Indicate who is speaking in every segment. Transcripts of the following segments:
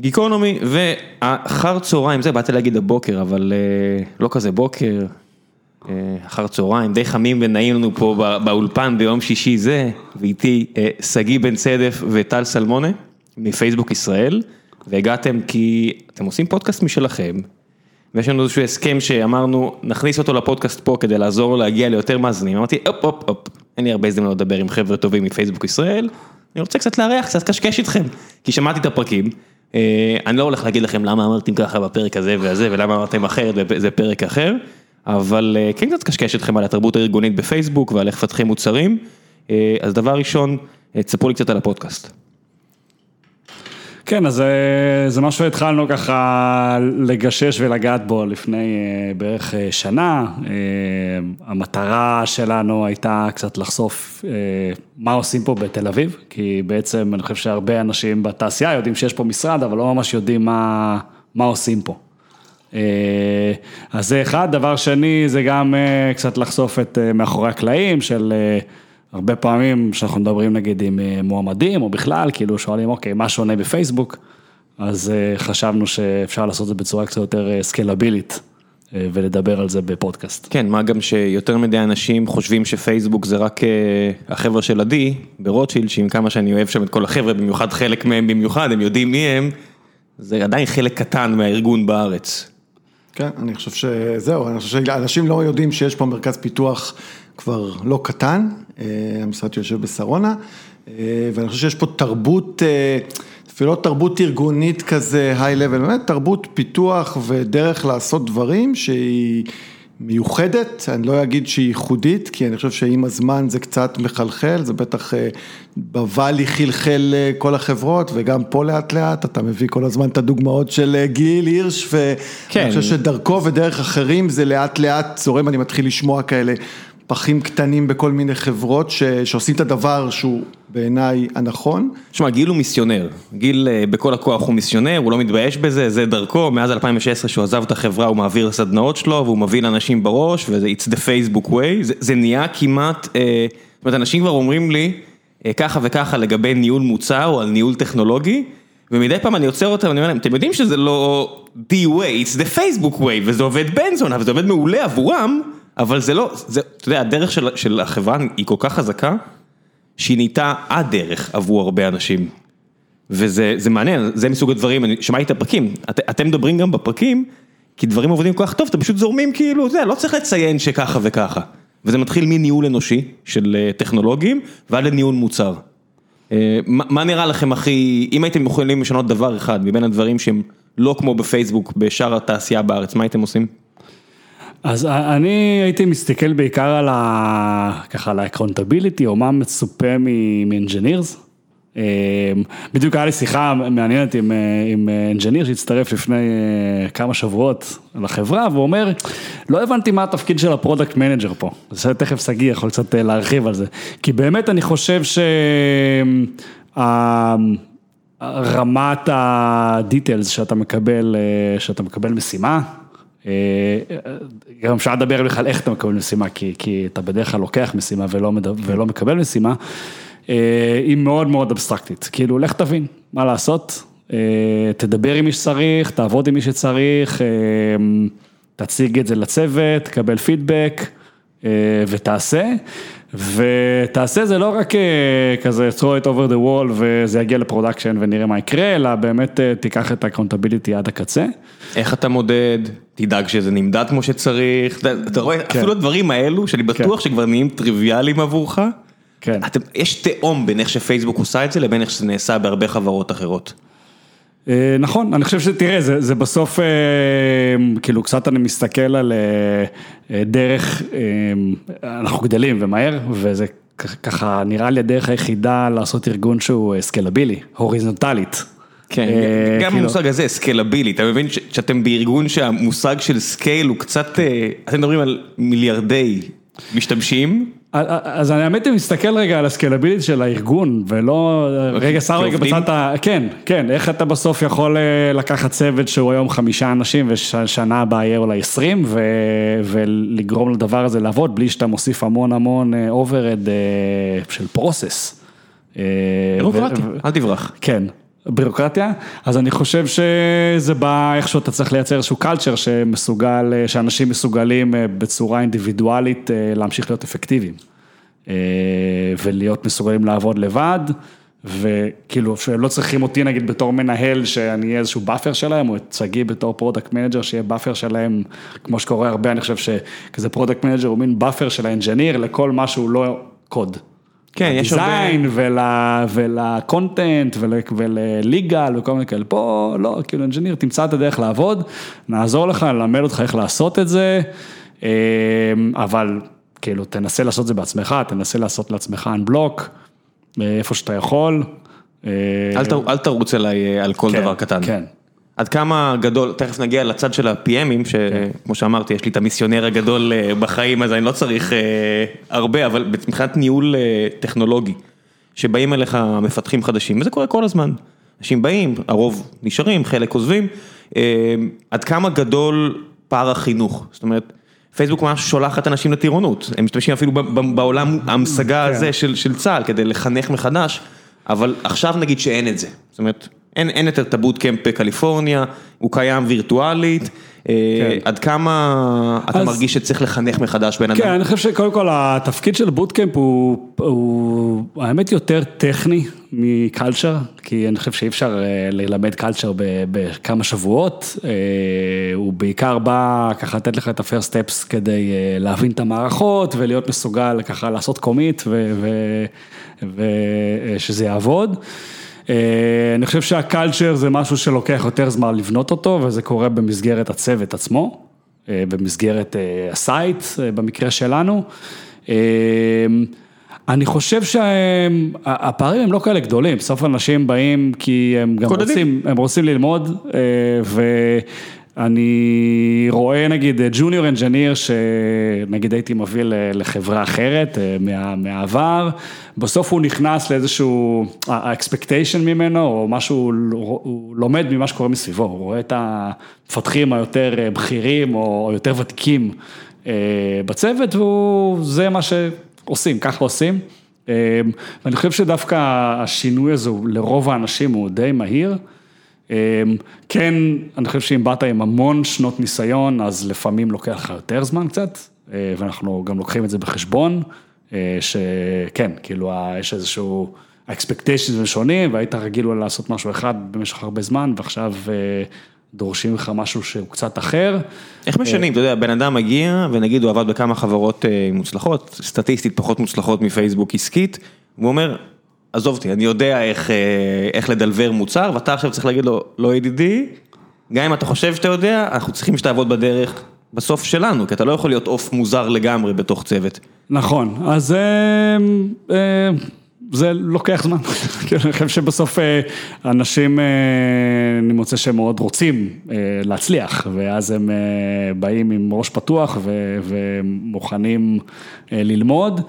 Speaker 1: גיקונומי, ואחר צהריים, זה באתי להגיד הבוקר, אבל אה, לא כזה בוקר, אה, אחר צהריים, די חמים ונעים לנו פה בא- באולפן ביום שישי זה, ואיתי אה, שגיא בן צדף וטל סלמונה מפייסבוק ישראל, והגעתם כי אתם עושים פודקאסט משלכם, ויש לנו איזשהו הסכם שאמרנו, נכניס אותו לפודקאסט פה כדי לעזור לו להגיע ליותר מאזינים, אמרתי, הופ הופ הופ, אין לי הרבה הזדמנות לדבר עם חבר'ה טובים מפייסבוק ישראל, אני רוצה קצת לארח, קצת קשקש איתכם, כי שמעתי את הפרקים, אני לא הולך להגיד לכם למה אמרתם ככה בפרק הזה והזה, ולמה אמרתם אחרת, זה פרק אחר, אבל אה, כן קצת קשקש אתכם על התרבות הארגונית בפייסבוק ועל איך מפתחים מוצרים, אה, אז דבר ראשון, אה, תספרו לי קצת על הפודקאסט.
Speaker 2: כן, אז אה, זה משהו שהתחלנו ככה לגשש ולגעת בו לפני אה, בערך אה, שנה. המטרה שלנו הייתה קצת לחשוף מה עושים פה בתל אביב, כי בעצם אני חושב שהרבה אנשים בתעשייה יודעים שיש פה משרד, אבל לא ממש יודעים מה, מה עושים פה. אז זה אחד, דבר שני זה גם קצת לחשוף את מאחורי הקלעים של הרבה פעמים שאנחנו מדברים נגיד עם אה, מועמדים או בכלל, כאילו שואלים אוקיי, מה שונה בפייסבוק? אז אה, חשבנו שאפשר לעשות את זה בצורה קצת יותר אה, סקלבילית ולדבר על זה בפודקאסט.
Speaker 1: כן, מה גם שיותר מדי אנשים חושבים שפייסבוק זה רק החבר'ה של עדי ברוטשילד, שעם כמה שאני אוהב שם את כל החבר'ה, במיוחד חלק מהם במיוחד, הם יודעים מי הם, זה עדיין חלק קטן מהארגון בארץ.
Speaker 3: כן, אני חושב שזהו, אני חושב שאנשים לא יודעים שיש פה מרכז פיתוח כבר לא קטן, אה, המשרד שיושב בשרונה, אה, ואני חושב שיש פה תרבות, אה, אפילו לא תרבות ארגונית כזה היי-לבל, באמת תרבות פיתוח ודרך לעשות דברים שהיא מיוחדת, אני לא אגיד שהיא ייחודית, כי אני חושב שעם הזמן זה קצת מחלחל, זה בטח אה, בוואלי חלחל אה, כל החברות, וגם פה לאט לאט, אתה מביא כל הזמן את הדוגמאות של אה, גיל הירש, ואני
Speaker 1: כן.
Speaker 3: חושב שדרכו ודרך אחרים זה לאט לאט זורם, אני מתחיל לשמוע כאלה פחים קטנים בכל מיני חברות ש, שעושים את הדבר שהוא בעיניי הנכון.
Speaker 1: תשמע, גיל הוא מיסיונר, גיל אה, בכל הכוח הוא מיסיונר, הוא לא מתבייש בזה, זה דרכו, מאז 2016 שהוא עזב את החברה הוא מעביר סדנאות שלו והוא מביא לאנשים בראש וזה it's the Facebook way, זה, זה נהיה כמעט, אה, זאת אומרת אנשים כבר אומרים לי אה, ככה וככה לגבי ניהול מוצר או על ניהול טכנולוגי, ומדי פעם אני עוצר אותם ואני אומר להם, אתם יודעים שזה לא the way, it's the Facebook way, וזה עובד בן זונה וזה עובד מעולה עבורם, אבל זה לא, זה, אתה יודע, הדרך של, של החברה היא כל כך חזקה. שהיא נהייתה הדרך עבור הרבה אנשים. וזה זה מעניין, זה מסוג הדברים, אני שמעתי את הפרקים, את, אתם מדברים גם בפרקים, כי דברים עובדים כל כך טוב, אתם פשוט זורמים כאילו, זה, לא צריך לציין שככה וככה. וזה מתחיל מניהול אנושי של אה, טכנולוגים, ועד לניהול מוצר. אה, מה מה נראה לכם הכי, אם הייתם יכולים לשנות דבר אחד מבין הדברים שהם לא כמו בפייסבוק, בשאר התעשייה בארץ, מה הייתם עושים?
Speaker 2: אז אני הייתי מסתכל בעיקר על ה... ככה על ה-accountability, או מה מצופה מ-engineers. בדיוק היה לי שיחה מעניינת עם, עם engineer שהצטרף לפני אה, כמה שבועות לחברה, והוא אומר, לא הבנתי מה התפקיד של ה product manager פה. אז תכף שגיא יכול קצת אה, להרחיב על זה. כי באמת אני חושב ש... ה- רמת ה details שאתה מקבל, אה, שאתה מקבל משימה, אה, גם אפשר לדבר בכלל איך אתה מקבל משימה, כי, כי אתה בדרך כלל לוקח משימה ולא, מדבר, ולא מקבל משימה, אה, היא מאוד מאוד אבסטרקטית, כאילו לך תבין מה לעשות, אה, תדבר עם מי שצריך, תעבוד עם מי שצריך, אה, תציג את זה לצוות, תקבל פידבק אה, ותעשה. ותעשה זה לא רק אה, כזה throw it over the wall וזה יגיע ל production ונראה מה יקרה, אלא באמת אה, תיקח את ה-accountability עד הקצה.
Speaker 1: איך אתה מודד, תדאג שזה נמדד כמו שצריך, אתה, אתה רואה,
Speaker 2: כן.
Speaker 1: אפילו הדברים האלו, שאני בטוח שכבר נהיים טריוויאליים עבורך,
Speaker 2: כן.
Speaker 1: אתם, יש תהום בין איך שפייסבוק עושה את זה לבין איך שזה נעשה בהרבה חברות אחרות.
Speaker 2: אה, נכון, אני חושב שתראה, זה, זה בסוף, אה, כאילו קצת אני מסתכל על אה, אה, דרך, אה, אנחנו גדלים ומהר, וזה ככה נראה לי הדרך היחידה לעשות ארגון שהוא אה, scalable-י, הוריזונטלית.
Speaker 1: כן,
Speaker 2: אה,
Speaker 1: גם
Speaker 2: כאילו-
Speaker 1: המושג הזה, scalable-י, אתה מבין שאתם בארגון שהמושג של scale הוא קצת, אה, אתם מדברים על מיליארדי משתמשים,
Speaker 2: אז אני האמת היא מסתכל רגע על ה scalability של הארגון ולא, רגע שם רגע? בצד ה... כן, כן, איך אתה בסוף יכול אה, לקחת צוות שהוא היום חמישה אנשים ושנה הבאה יהיה אולי עשרים. ולגרום לדבר הזה לעבוד בלי שאתה מוסיף המון המון אה, overhead אה, של process.
Speaker 1: בירוקרטיה, אל תברח.
Speaker 2: כן, בירוקרטיה, אז אני חושב שזה בא איכשהו אתה צריך לייצר איזשהו culture שמסוגל, שאנשים מסוגלים אה, בצורה אינדיבידואלית אה, להמשיך להיות אפקטיביים. אה, ולהיות מסוגלים לעבוד לבד, וכאילו שלא צריכים אותי נגיד בתור מנהל שאני אהיה איזשהו buffer שלהם, או את שגיא בתור product manager שיהיה buffer שלהם, כמו שקורה הרבה, אני חושב שכזה product manager הוא מין buffer של ה engineer לכל מה שהוא לא קוד.
Speaker 1: כן, יש הרבה...
Speaker 2: ל design ול content ול legal וכל מיני כאלה, פה לא, כאילו engineer, תמצא את הדרך לעבוד, נעזור לך, נלמד אותך איך לעשות את זה, אה, אבל כאילו תנסה לעשות את זה בעצמך, תנסה לעשות לעצמך unblock, אה, איפה שאתה יכול. אה,
Speaker 1: אל תרוץ אליי על כל
Speaker 2: כן,
Speaker 1: דבר קטן.
Speaker 2: כן.
Speaker 1: עד כמה גדול, תכף נגיע לצד של ה-PMים, שכמו שאמרתי, יש לי את המיסיונר הגדול אה, בחיים, אז אני לא צריך אה, הרבה, אבל מבחינת ניהול אה, טכנולוגי, שבאים אליך מפתחים חדשים, וזה קורה כל הזמן. אנשים באים, הרוב נשארים, חלק עוזבים, עד כמה גדול פער החינוך, זאת אומרת, פייסבוק ממש שולחת אנשים לטירונות, הם משתמשים אפילו בעולם ההמשגה
Speaker 2: כן.
Speaker 1: הזה של צה"ל כדי לחנך מחדש, אבל עכשיו נגיד שאין את זה, זאת אומרת, אין, אין יותר את ה bootcamp בקליפורניה, הוא קיים וירטואלית, כן. עד כמה אתה אז, מרגיש שצריך לחנך מחדש בן אדם?
Speaker 2: כן, אני חושב שקודם כל התפקיד של bootcamp הוא, הוא האמת יותר טכני מ culture, כי אני חושב שאי אפשר ללמד culture בכמה שבועות, הוא בעיקר בא ככה לתת לך את ה-first steps כדי להבין את המערכות ולהיות מסוגל ככה לעשות commit ושזה יעבוד. אה, אני חושב שה culture זה משהו שלוקח יותר זמן לבנות אותו, וזה קורה במסגרת הצוות עצמו, אה, במסגרת אה, ה site, במקרה שלנו. אני חושב שהפערים הם לא כאלה גדולים, בסוף אנשים באים כי הם גם רוצים, הם רוצים ללמוד, ו... אני רואה נגיד junior engineer שנגיד הייתי מביא לחברה אחרת מה, מהעבר, בסוף הוא נכנס לאיזשהו, האקספקטיישן ממנו, או משהו, הוא לומד ממה שקורה מסביבו, הוא רואה את המפתחים היותר בכירים או יותר ותיקים בצוות, וזה מה שעושים, ככה עושים. ואני חושב שדווקא השינוי הזה לרוב האנשים הוא די מהיר. כן, אני חושב שאם באת עם המון שנות ניסיון, אז לפעמים לוקח לך יותר זמן קצת, ואנחנו גם לוקחים את זה בחשבון, שכן, כאילו יש איזשהו, האקספקטיישנס שונים, והיית רגיל לעשות משהו אחד במשך הרבה זמן, ועכשיו דורשים ממך משהו שהוא קצת אחר.
Speaker 1: איך משנים, אתה יודע, בן אדם מגיע, ונגיד הוא עבד בכמה חברות מוצלחות, סטטיסטית פחות מוצלחות מפייסבוק עסקית, והוא אומר, עזוב אותי, אני יודע איך, איך לדלבר מוצר, ואתה עכשיו צריך להגיד לו, לא ידידי, גם אם אתה חושב שאתה יודע, אנחנו צריכים שתעבוד בדרך בסוף שלנו, כי אתה לא יכול להיות עוף מוזר לגמרי בתוך צוות.
Speaker 2: נכון, אז זה לוקח זמן, אני חושב שבסוף אנשים, אני מוצא שהם מאוד רוצים להצליח, ואז הם באים עם ראש פתוח ומוכנים ללמוד.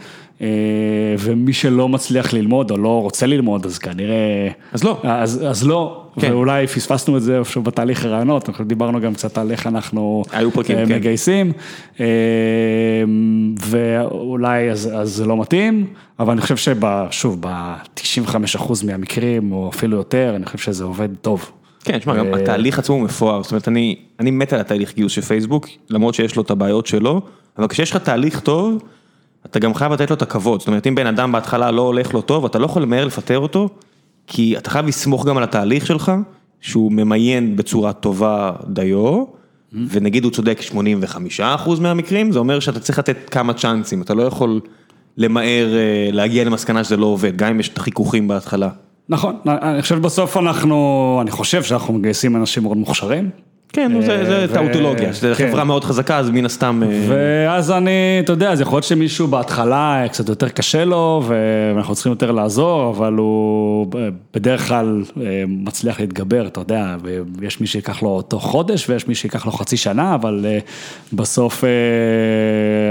Speaker 2: ומי שלא מצליח ללמוד או לא רוצה ללמוד, אז כנראה...
Speaker 1: אז לא.
Speaker 2: אז, אז לא, כן. ואולי פספסנו את זה איפשהו בתהליך הרעיונות, אנחנו דיברנו גם קצת על איך אנחנו
Speaker 1: פרקים,
Speaker 2: מגייסים, כן. ואולי אז, אז זה לא מתאים, אבל אני חושב ששוב, ב-95% מהמקרים, או אפילו יותר, אני חושב שזה עובד טוב.
Speaker 1: כן, תשמע, גם התהליך עצמו הוא מפואר, זאת אומרת, אני, אני מת על התהליך גיוס של פייסבוק, למרות שיש לו את הבעיות שלו, אבל כשיש לך תהליך טוב, אתה גם חייב לתת לו את הכבוד, זאת אומרת אם בן אדם בהתחלה לא הולך לו טוב, אתה לא יכול למהר לפטר אותו, כי אתה חייב לסמוך גם על התהליך שלך, שהוא ממיין בצורה טובה דיו, ונגיד הוא צודק 85% מהמקרים, זה אומר שאתה צריך לתת כמה צ'אנסים, אתה לא יכול למהר להגיע למסקנה שזה לא עובד, גם אם יש את החיכוכים בהתחלה.
Speaker 2: נכון, אני חושב בסוף אנחנו, אני חושב שאנחנו מגייסים אנשים מאוד מוכשרים.
Speaker 1: כן, זה טאוטולוגיה, זו חברה מאוד חזקה, אז מן הסתם...
Speaker 2: ואז אני, אתה יודע, אז יכול להיות שמישהו בהתחלה קצת יותר קשה לו, ואנחנו צריכים יותר לעזור, אבל הוא בדרך כלל מצליח להתגבר, אתה יודע, ויש מי שיקח לו תוך חודש, ויש מי שיקח לו חצי שנה, אבל בסוף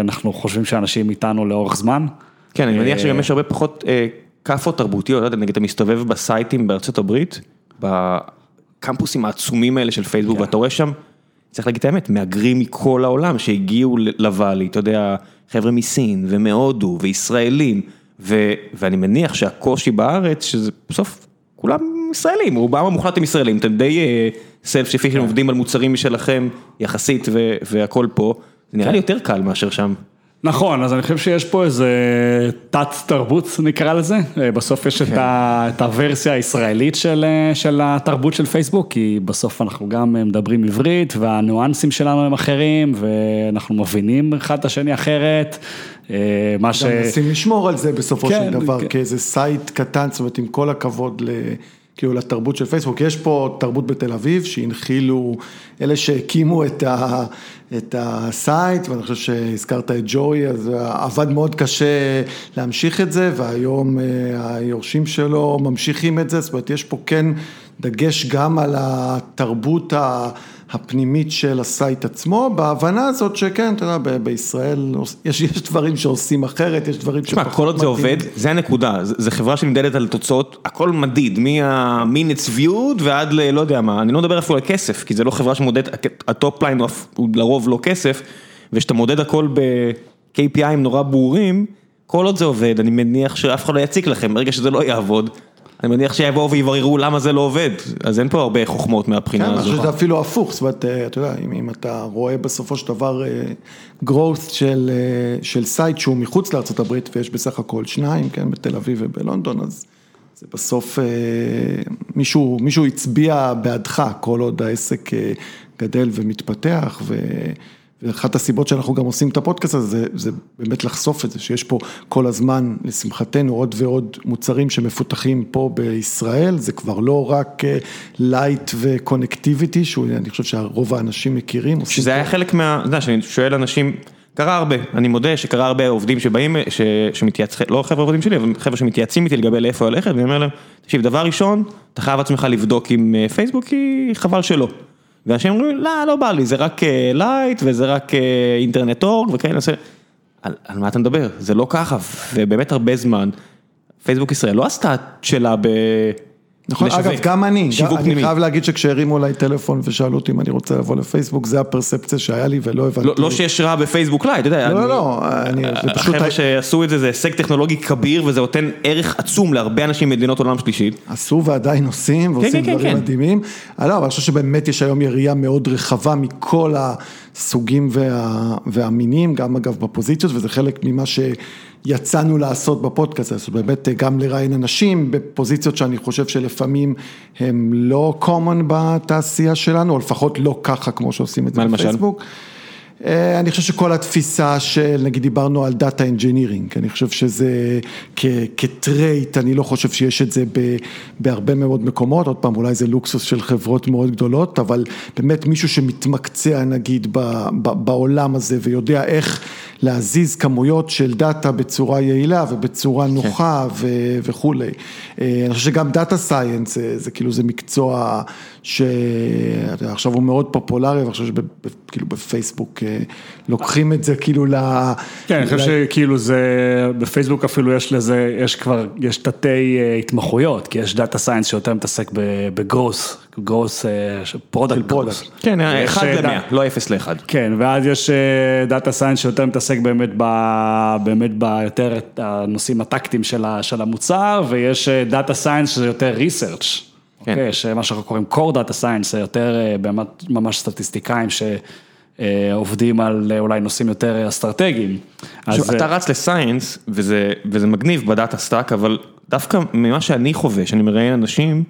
Speaker 2: אנחנו חושבים שאנשים איתנו לאורך זמן.
Speaker 1: כן, אני מניח שגם יש הרבה פחות כאפות תרבותיות, לא יודע, נגיד אתה מסתובב בסייטים בארצות הברית, הקמפוסים העצומים האלה של פייסבוק, ואתה רואה שם, צריך להגיד את האמת, מהגרים מכל העולם שהגיעו לוואלי, אתה יודע, חבר'ה מסין ומהודו וישראלים, ואני מניח שהקושי בארץ, שזה בסוף, כולם ישראלים, רובם המוחלט הם ישראלים, אתם די סלף שפישן עובדים על מוצרים משלכם יחסית והכל פה, זה נראה לי יותר קל מאשר שם.
Speaker 2: נכון, אז אני חושב שיש פה איזה תת תרבות נקרא לזה, בסוף יש את הוורסיה הישראלית של התרבות של פייסבוק, כי בסוף אנחנו גם מדברים עברית והניואנסים שלנו הם אחרים ואנחנו מבינים אחד את השני אחרת.
Speaker 3: מה ש... גם מנסים לשמור על זה בסופו של דבר, כאיזה site קטן, זאת אומרת עם כל הכבוד ל... כאילו לתרבות של פייסבוק, יש פה תרבות בתל אביב שהנחילו אלה שהקימו את, ה, את ה site ואני חושב שהזכרת את ג'וי, אז עבד מאוד קשה להמשיך את זה והיום היורשים שלו ממשיכים את זה, זאת אומרת יש פה כן דגש גם על התרבות הפנימית של ה site עצמו, בהבנה הזאת שכן, אתה יודע, בישראל יש, יש דברים שעושים אחרת, יש דברים
Speaker 1: שפחות מתאים. כל עוד זה עובד, זה הנקודה, זו חברה שנמדדת על תוצאות, הכל מדיד, ויוד ועד ל... לא יודע מה, אני לא מדבר אפילו על כסף, כי זה לא חברה שמודדת, ה top line הוא לרוב לא כסף, וכשאתה מודד הכל ב-KPI ים נורא ברורים, כל עוד זה עובד, אני מניח שאף אחד לא יציק לכם, ברגע שזה לא יעבוד. אני מניח שיבואו ויבררו למה זה לא עובד, אז אין פה הרבה חוכמות מהבחינה הזו.
Speaker 3: כן, אני חושב שזה אפילו הפוך, זאת אומרת, אתה יודע, אם אתה רואה בסופו של דבר growth של site שהוא מחוץ לארה"ב ויש בסך הכל שניים, כן, בתל אביב ובלונדון, אז זה בסוף מישהו הצביע בעדך, כל עוד העסק גדל ומתפתח ו... ואחת הסיבות שאנחנו גם עושים את הפודקאסט הזה, זה באמת לחשוף את זה, שיש פה כל הזמן, לשמחתנו, עוד ועוד מוצרים שמפותחים פה בישראל, זה כבר לא רק Lite ו connectivity, שאני חושב שהרוב האנשים מכירים.
Speaker 1: שזה היה חלק מה, אתה יודע, שאני שואל אנשים, קרה הרבה, אני מודה שקרה הרבה עובדים שבאים, שמתייעצים, לא חבר'ה עובדים שלי, אבל חבר'ה שמתייעצים איתי לגבי לאיפה ללכת, ואני אומר להם, תקשיב, דבר ראשון, אתה חייב עצמך לבדוק עם פייסבוק, כי חבל שלא. ואנשים אומרים, לא, לא בא לי, זה רק Lite וזה רק Internet.org וכאלה, על על מה אתה מדבר? זה לא ככה, ובאמת הרבה זמן, פייסבוק ישראל לא עשתה שלה ב...
Speaker 3: נכון, אגב, גם אני, אני חייב להגיד שכשהרימו אליי טלפון ושאלו אותי אם אני רוצה לבוא לפייסבוק, זה הפרספציה שהיה לי ולא הבנתי.
Speaker 1: לא שיש רע בפייסבוק Lite, אתה יודע.
Speaker 3: לא, לא,
Speaker 1: זה פשוט... החבר'ה שעשו את זה, זה הישג טכנולוגי כביר וזה נותן ערך עצום להרבה אנשים במדינות עולם שלישית.
Speaker 3: עשו ועדיין עושים ועושים דברים מדהימים. לא, אבל אני חושב שבאמת יש היום יריעה מאוד רחבה מכל הסוגים והמינים, גם אגב בפוזיציות, וזה חלק ממה ש... יצאנו לעשות בפודקאסט, זאת באמת גם לראיין אנשים בפוזיציות שאני חושב שלפעמים הם לא common בתעשייה שלנו, או לפחות לא ככה כמו שעושים את זה בפייסבוק. אני חושב שכל התפיסה של, נגיד דיברנו על data engineering, אני חושב שזה כ trade, אני לא חושב שיש את זה בהרבה מאוד מקומות, עוד פעם אולי זה לוקסוס של חברות מאוד גדולות, אבל באמת מישהו שמתמקצע נגיד בעולם הזה ויודע איך להזיז כמויות של דאטה בצורה יעילה ובצורה נוחה וכולי. אני חושב שגם data science זה כאילו זה מקצוע שעכשיו הוא מאוד פופולרי, ואני חושב שכאילו בפייסבוק לוקחים את זה כאילו ל...
Speaker 2: כן, אני חושב שכאילו זה, בפייסבוק אפילו יש לזה, יש כבר, יש תתי התמחויות, כי יש data science שיותר מתעסק ב growth, growth product growth.
Speaker 1: כן, אחד למאה, לא אפס לאחד.
Speaker 2: כן, ואז יש data science שיותר מתעסק באמת באמת ביותר הנושאים הטקטיים של המוצר, ויש data science שזה יותר research. אוקיי, יש מה שאנחנו קוראים core data science, זה יותר באמת ממש סטטיסטיקאים שעובדים על אולי נושאים יותר אסטרטגיים.
Speaker 1: אתה רץ ל science וזה מגניב ב data stack, אבל דווקא ממה שאני חווה, שאני מראיין אנשים,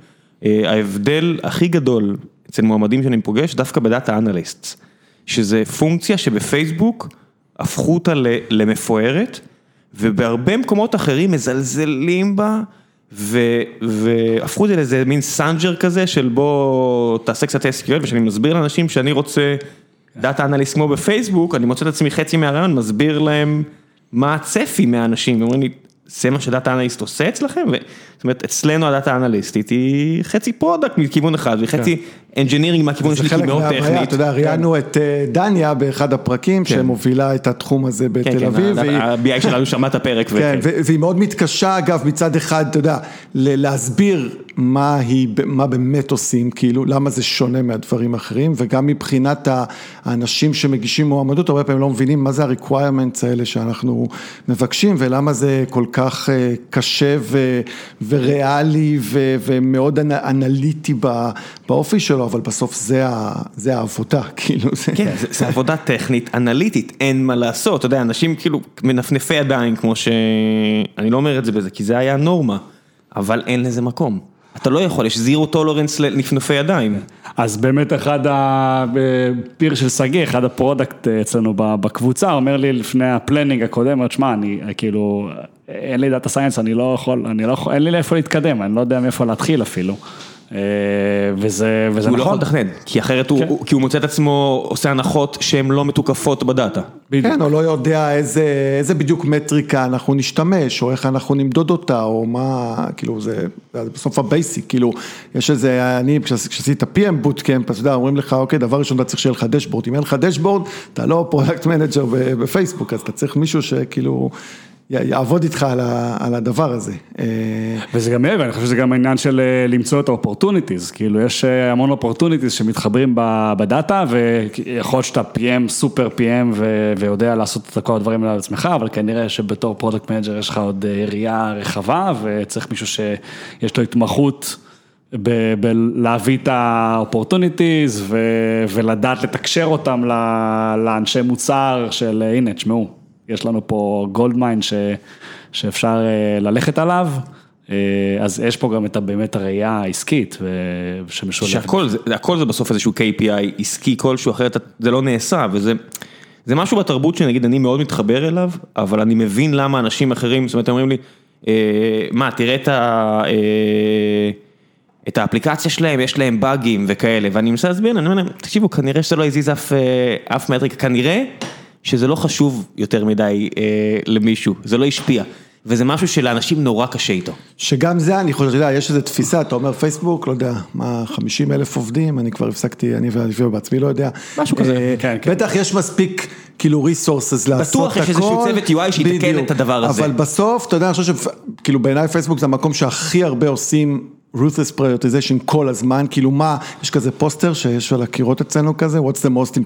Speaker 1: ההבדל הכי גדול אצל מועמדים שאני פוגש, דווקא ב data analyst, שזה פונקציה שבפייסבוק הפכו אותה למפוארת, ובהרבה מקומות אחרים מזלזלים בה. והפכו את זה לאיזה מין סנג'ר כזה של בוא תעשה קצת SQL ושאני מסביר לאנשים שאני רוצה data analyst כמו בפייסבוק, אני מוצא את עצמי חצי מהראיון, מסביר להם מה הצפי מהאנשים, ואומרים לי, זה מה ש data analyst עושה אצלכם? זאת אומרת, אצלנו הדאטה אנליסטית היא חצי product מכיוון אחד וחצי engineering מהכיוון שלי, כי מאוד טכנית.
Speaker 3: אתה יודע, ראיינו את דניה באחד הפרקים שמובילה את התחום הזה בתל אביב.
Speaker 1: כן, כן, ה-BI שלנו שמע את הפרק.
Speaker 3: כן, והיא מאוד מתקשה אגב מצד אחד, אתה יודע, להסביר מה היא, מה באמת עושים, כאילו, למה זה שונה מהדברים האחרים, וגם מבחינת האנשים שמגישים מועמדות, הרבה פעמים לא מבינים מה זה ה-requirements האלה שאנחנו מבקשים, ולמה זה כל כך אה, קשה ו, וריאלי ו, ומאוד אנליטי באופי שלו, אבל בסוף זה, ה, זה העבודה, כאילו.
Speaker 1: זה... כן, זה, זה עבודה טכנית, אנליטית, אין מה לעשות, אתה יודע, אנשים כאילו מנפנפי ידיים, כמו ש... אני לא אומר את זה בזה, כי זה היה נורמה, אבל אין לזה מקום. אתה לא יכול, יש zero tolerance לנפנופי ידיים.
Speaker 2: אז באמת אחד ה peer של שגיא, אחד ה product אצלנו בקבוצה, אומר לי לפני ה planning הקודם, אומר, שמע, אני כאילו, אין לי data science, אני לא יכול, אני לא יכול, אין לי לאיפה להתקדם, אני לא יודע מאיפה להתחיל אפילו. אה, וזה, וזה נכון.
Speaker 1: הוא לא יכול לתכנן, כי אחרת כן. הוא, כי הוא מוצא את עצמו עושה הנחות שהן לא מתוקפות בדאטה.
Speaker 3: בדיוק. כן, הוא לא יודע איזה, איזה בדיוק מטריקה אנחנו נשתמש, או איך אנחנו נמדוד אותה, או מה, כאילו זה, זה בסוף ה basic, כאילו, יש איזה, אני, כשעשיתי את ה-PM bootcamp, אתה יודע, אומרים לך, אוקיי, דבר ראשון אתה צריך שיהיה לך dashboard, אם אין לך dashboard, אתה לא product manager בפייסבוק, אז אתה צריך מישהו שכאילו... יעבוד איתך על הדבר הזה. אה,
Speaker 2: וזה גם מעבר, אני חושב שזה גם העניין של אה, למצוא את ה-opportunities, כאילו יש אה, המון opportunities שמתחברים בדאטה, ויכול להיות שאתה PM, סופר PM, ויודע לעשות את כל הדברים האלה לעצמך, אבל כנראה שבתור product manager יש לך עוד ראייה רחבה, וצריך מישהו שיש לו התמחות. בלהביא את ה-opportunities ולדעת לתקשר אותם לאנשי מוצר של הנה, תשמעו. יש לנו פה גולד מיין שאפשר אה, ללכת עליו. אה, אז יש פה גם את באמת הראייה העסקית
Speaker 1: שמשולבת. שהכל זה, הכל זה בסוף איזשהו KPI עסקי כלשהו, אחרת זה לא נעשה וזה זה משהו בתרבות שנגיד אני מאוד מתחבר אליו, אבל אני מבין למה אנשים אחרים, זאת אומרת, אומרים לי, אה, מה, תראה את ה... את האפליקציה שלהם, יש להם באגים וכאלה, ואני מנסה להסביר, אני אומר להם, תקשיבו, כנראה שזה לא הזיז אף, אף מטריקה, כנראה שזה לא חשוב יותר מדי אה, למישהו, זה לא השפיע. וזה משהו שלאנשים נורא קשה איתו.
Speaker 3: שגם זה, אני חושב, אתה יודע, יש איזו תפיסה, אתה אומר פייסבוק, לא יודע, מה, 50 אלף עובדים, אני כבר הפסקתי, אני ואני בעצמי לא יודע.
Speaker 1: משהו כזה, אה,
Speaker 3: כן, כן. בטח יש מספיק, כאילו, ריסורסס לעשות
Speaker 1: הכל. בטוח יש איזשהו צוות UI שיתקן את הדבר הזה.
Speaker 3: אבל בסוף, אתה יודע, אני חושב שכאילו בעיניי פייסבוק זה המקום שהכי הרבה עושים ruthless prioritization כל הזמן, כאילו מה, יש כזה פוסטר שיש על הקירות אצלנו כזה, what's the most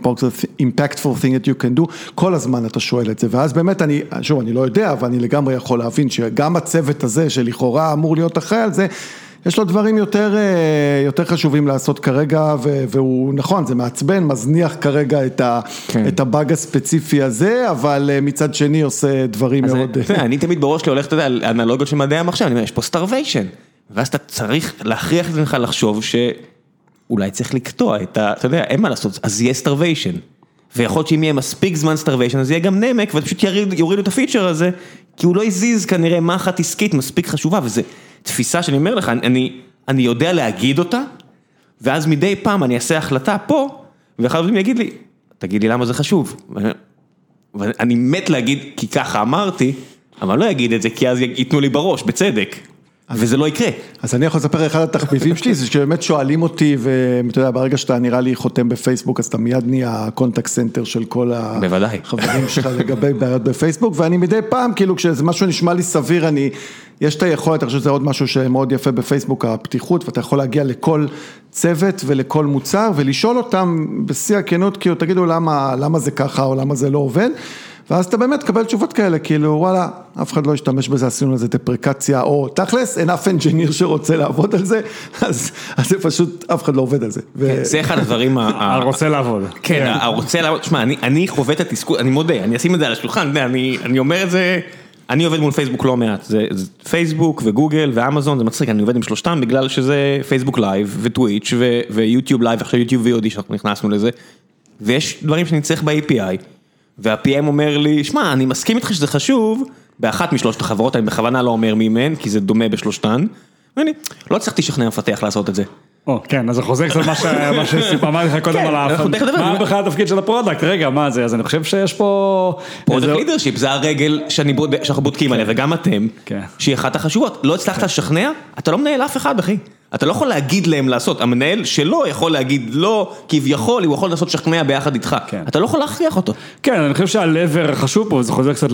Speaker 3: impactful thing that you can do, כל הזמן אתה שואל את זה, ואז באמת אני, שוב, אני לא יודע, אבל אני לגמרי יכול להבין שגם הצוות הזה שלכאורה אמור להיות אחראי על זה, יש לו דברים יותר, אה, יותר חשובים לעשות כרגע, והוא, נכון, זה מעצבן, מזניח כרגע את, ה, כן. את הבאג הספציפי הזה, אבל אה, מצד שני עושה דברים מאוד...
Speaker 1: זה, אני תמיד בראש שלי הולך, אתה יודע, על אנלוגיות של מדעי המחשב, אני אומר, יש פה starvation. ואז אתה צריך להכריח את עצמך לחשוב שאולי צריך לקטוע את ה... אתה יודע, אין מה לעשות, אז יהיה starvation. ויכול להיות שאם יהיה מספיק זמן starvation, אז יהיה גם נמק, ופשוט יורידו את הפיצ'ר הזה, כי הוא לא הזיז כנראה אחת עסקית מספיק חשובה, וזו תפיסה שאני אומר לך, אני, אני יודע להגיד אותה, ואז מדי פעם אני אעשה החלטה פה, ואחד ה dev-ים יגיד לי, תגיד לי למה זה חשוב. ואני מת להגיד, כי ככה אמרתי, אבל לא אגיד את זה, כי אז ייתנו לי בראש, בצדק. וזה לא יקרה.
Speaker 3: אז אני יכול לספר אחד התחביבים שלי, זה שבאמת שואלים אותי, ואתה יודע, ברגע שאתה נראה לי חותם בפייסבוק, אז אתה מיד נהיה ה contact center של כל החברים שלך לגבי בעיות בפייסבוק, ואני מדי פעם, כאילו כשזה משהו נשמע לי סביר, אני, יש את היכולת, אני חושב שזה עוד משהו שמאוד יפה בפייסבוק, הפתיחות, ואתה יכול להגיע לכל צוות ולכל מוצר, ולשאול אותם בשיא הכנות, כאילו תגידו למה, למה זה ככה או למה זה לא עובד. ואז אתה באמת תקבל תשובות כאלה, כאילו וואלה, אף אחד לא ישתמש בזה, עשינו לזה דפריקציה, או תכלס, אין אף אנג'יניר שרוצה לעבוד על זה, אז זה פשוט, אף אחד לא עובד על זה.
Speaker 1: כן, זה אחד הדברים,
Speaker 2: הרוצה לעבוד.
Speaker 1: כן, הרוצה לעבוד, שמע, אני חווה את התסכול, אני מודה, אני אשים את זה על השולחן, אני אומר את זה, אני עובד מול פייסבוק לא מעט, זה פייסבוק וגוגל ואמזון, זה מצחיק, אני עובד עם שלושתם בגלל שזה פייסבוק live וטוויץ' ויוטיוב live, עכשיו יוטיוב VOD שאנחנו נכנסנו לזה, ויש דברים שאני צריך ב-API. וה-PM אומר לי, שמע, אני מסכים איתך שזה חשוב, באחת משלושת החברות, אני בכוונה לא אומר מי מהן, כי זה דומה בשלושתן, ואני, לא הצלחתי לשכנע מפתח לעשות את זה.
Speaker 2: או, כן, אז זה חוזר קצת מה שסיפרתי לך קודם כן, על האף, מה בכלל התפקיד של ה product, רגע, מה זה, אז אני חושב שיש פה...
Speaker 1: product leadership, זה הרגל שאנחנו בודקים עליה, וגם אתם,
Speaker 2: כן.
Speaker 1: שהיא אחת החשובות, לא הצלחת לשכנע, אתה לא מנהל אף אחד, אחי. אתה לא יכול להגיד להם לעשות, המנהל שלו יכול להגיד לא, כביכול, הוא יכול לנסות לשכנע ביחד איתך,
Speaker 2: כן.
Speaker 1: אתה לא יכול להכריח אותו.
Speaker 2: כן, אני חושב שה lever החשוב פה, זה חוזר קצת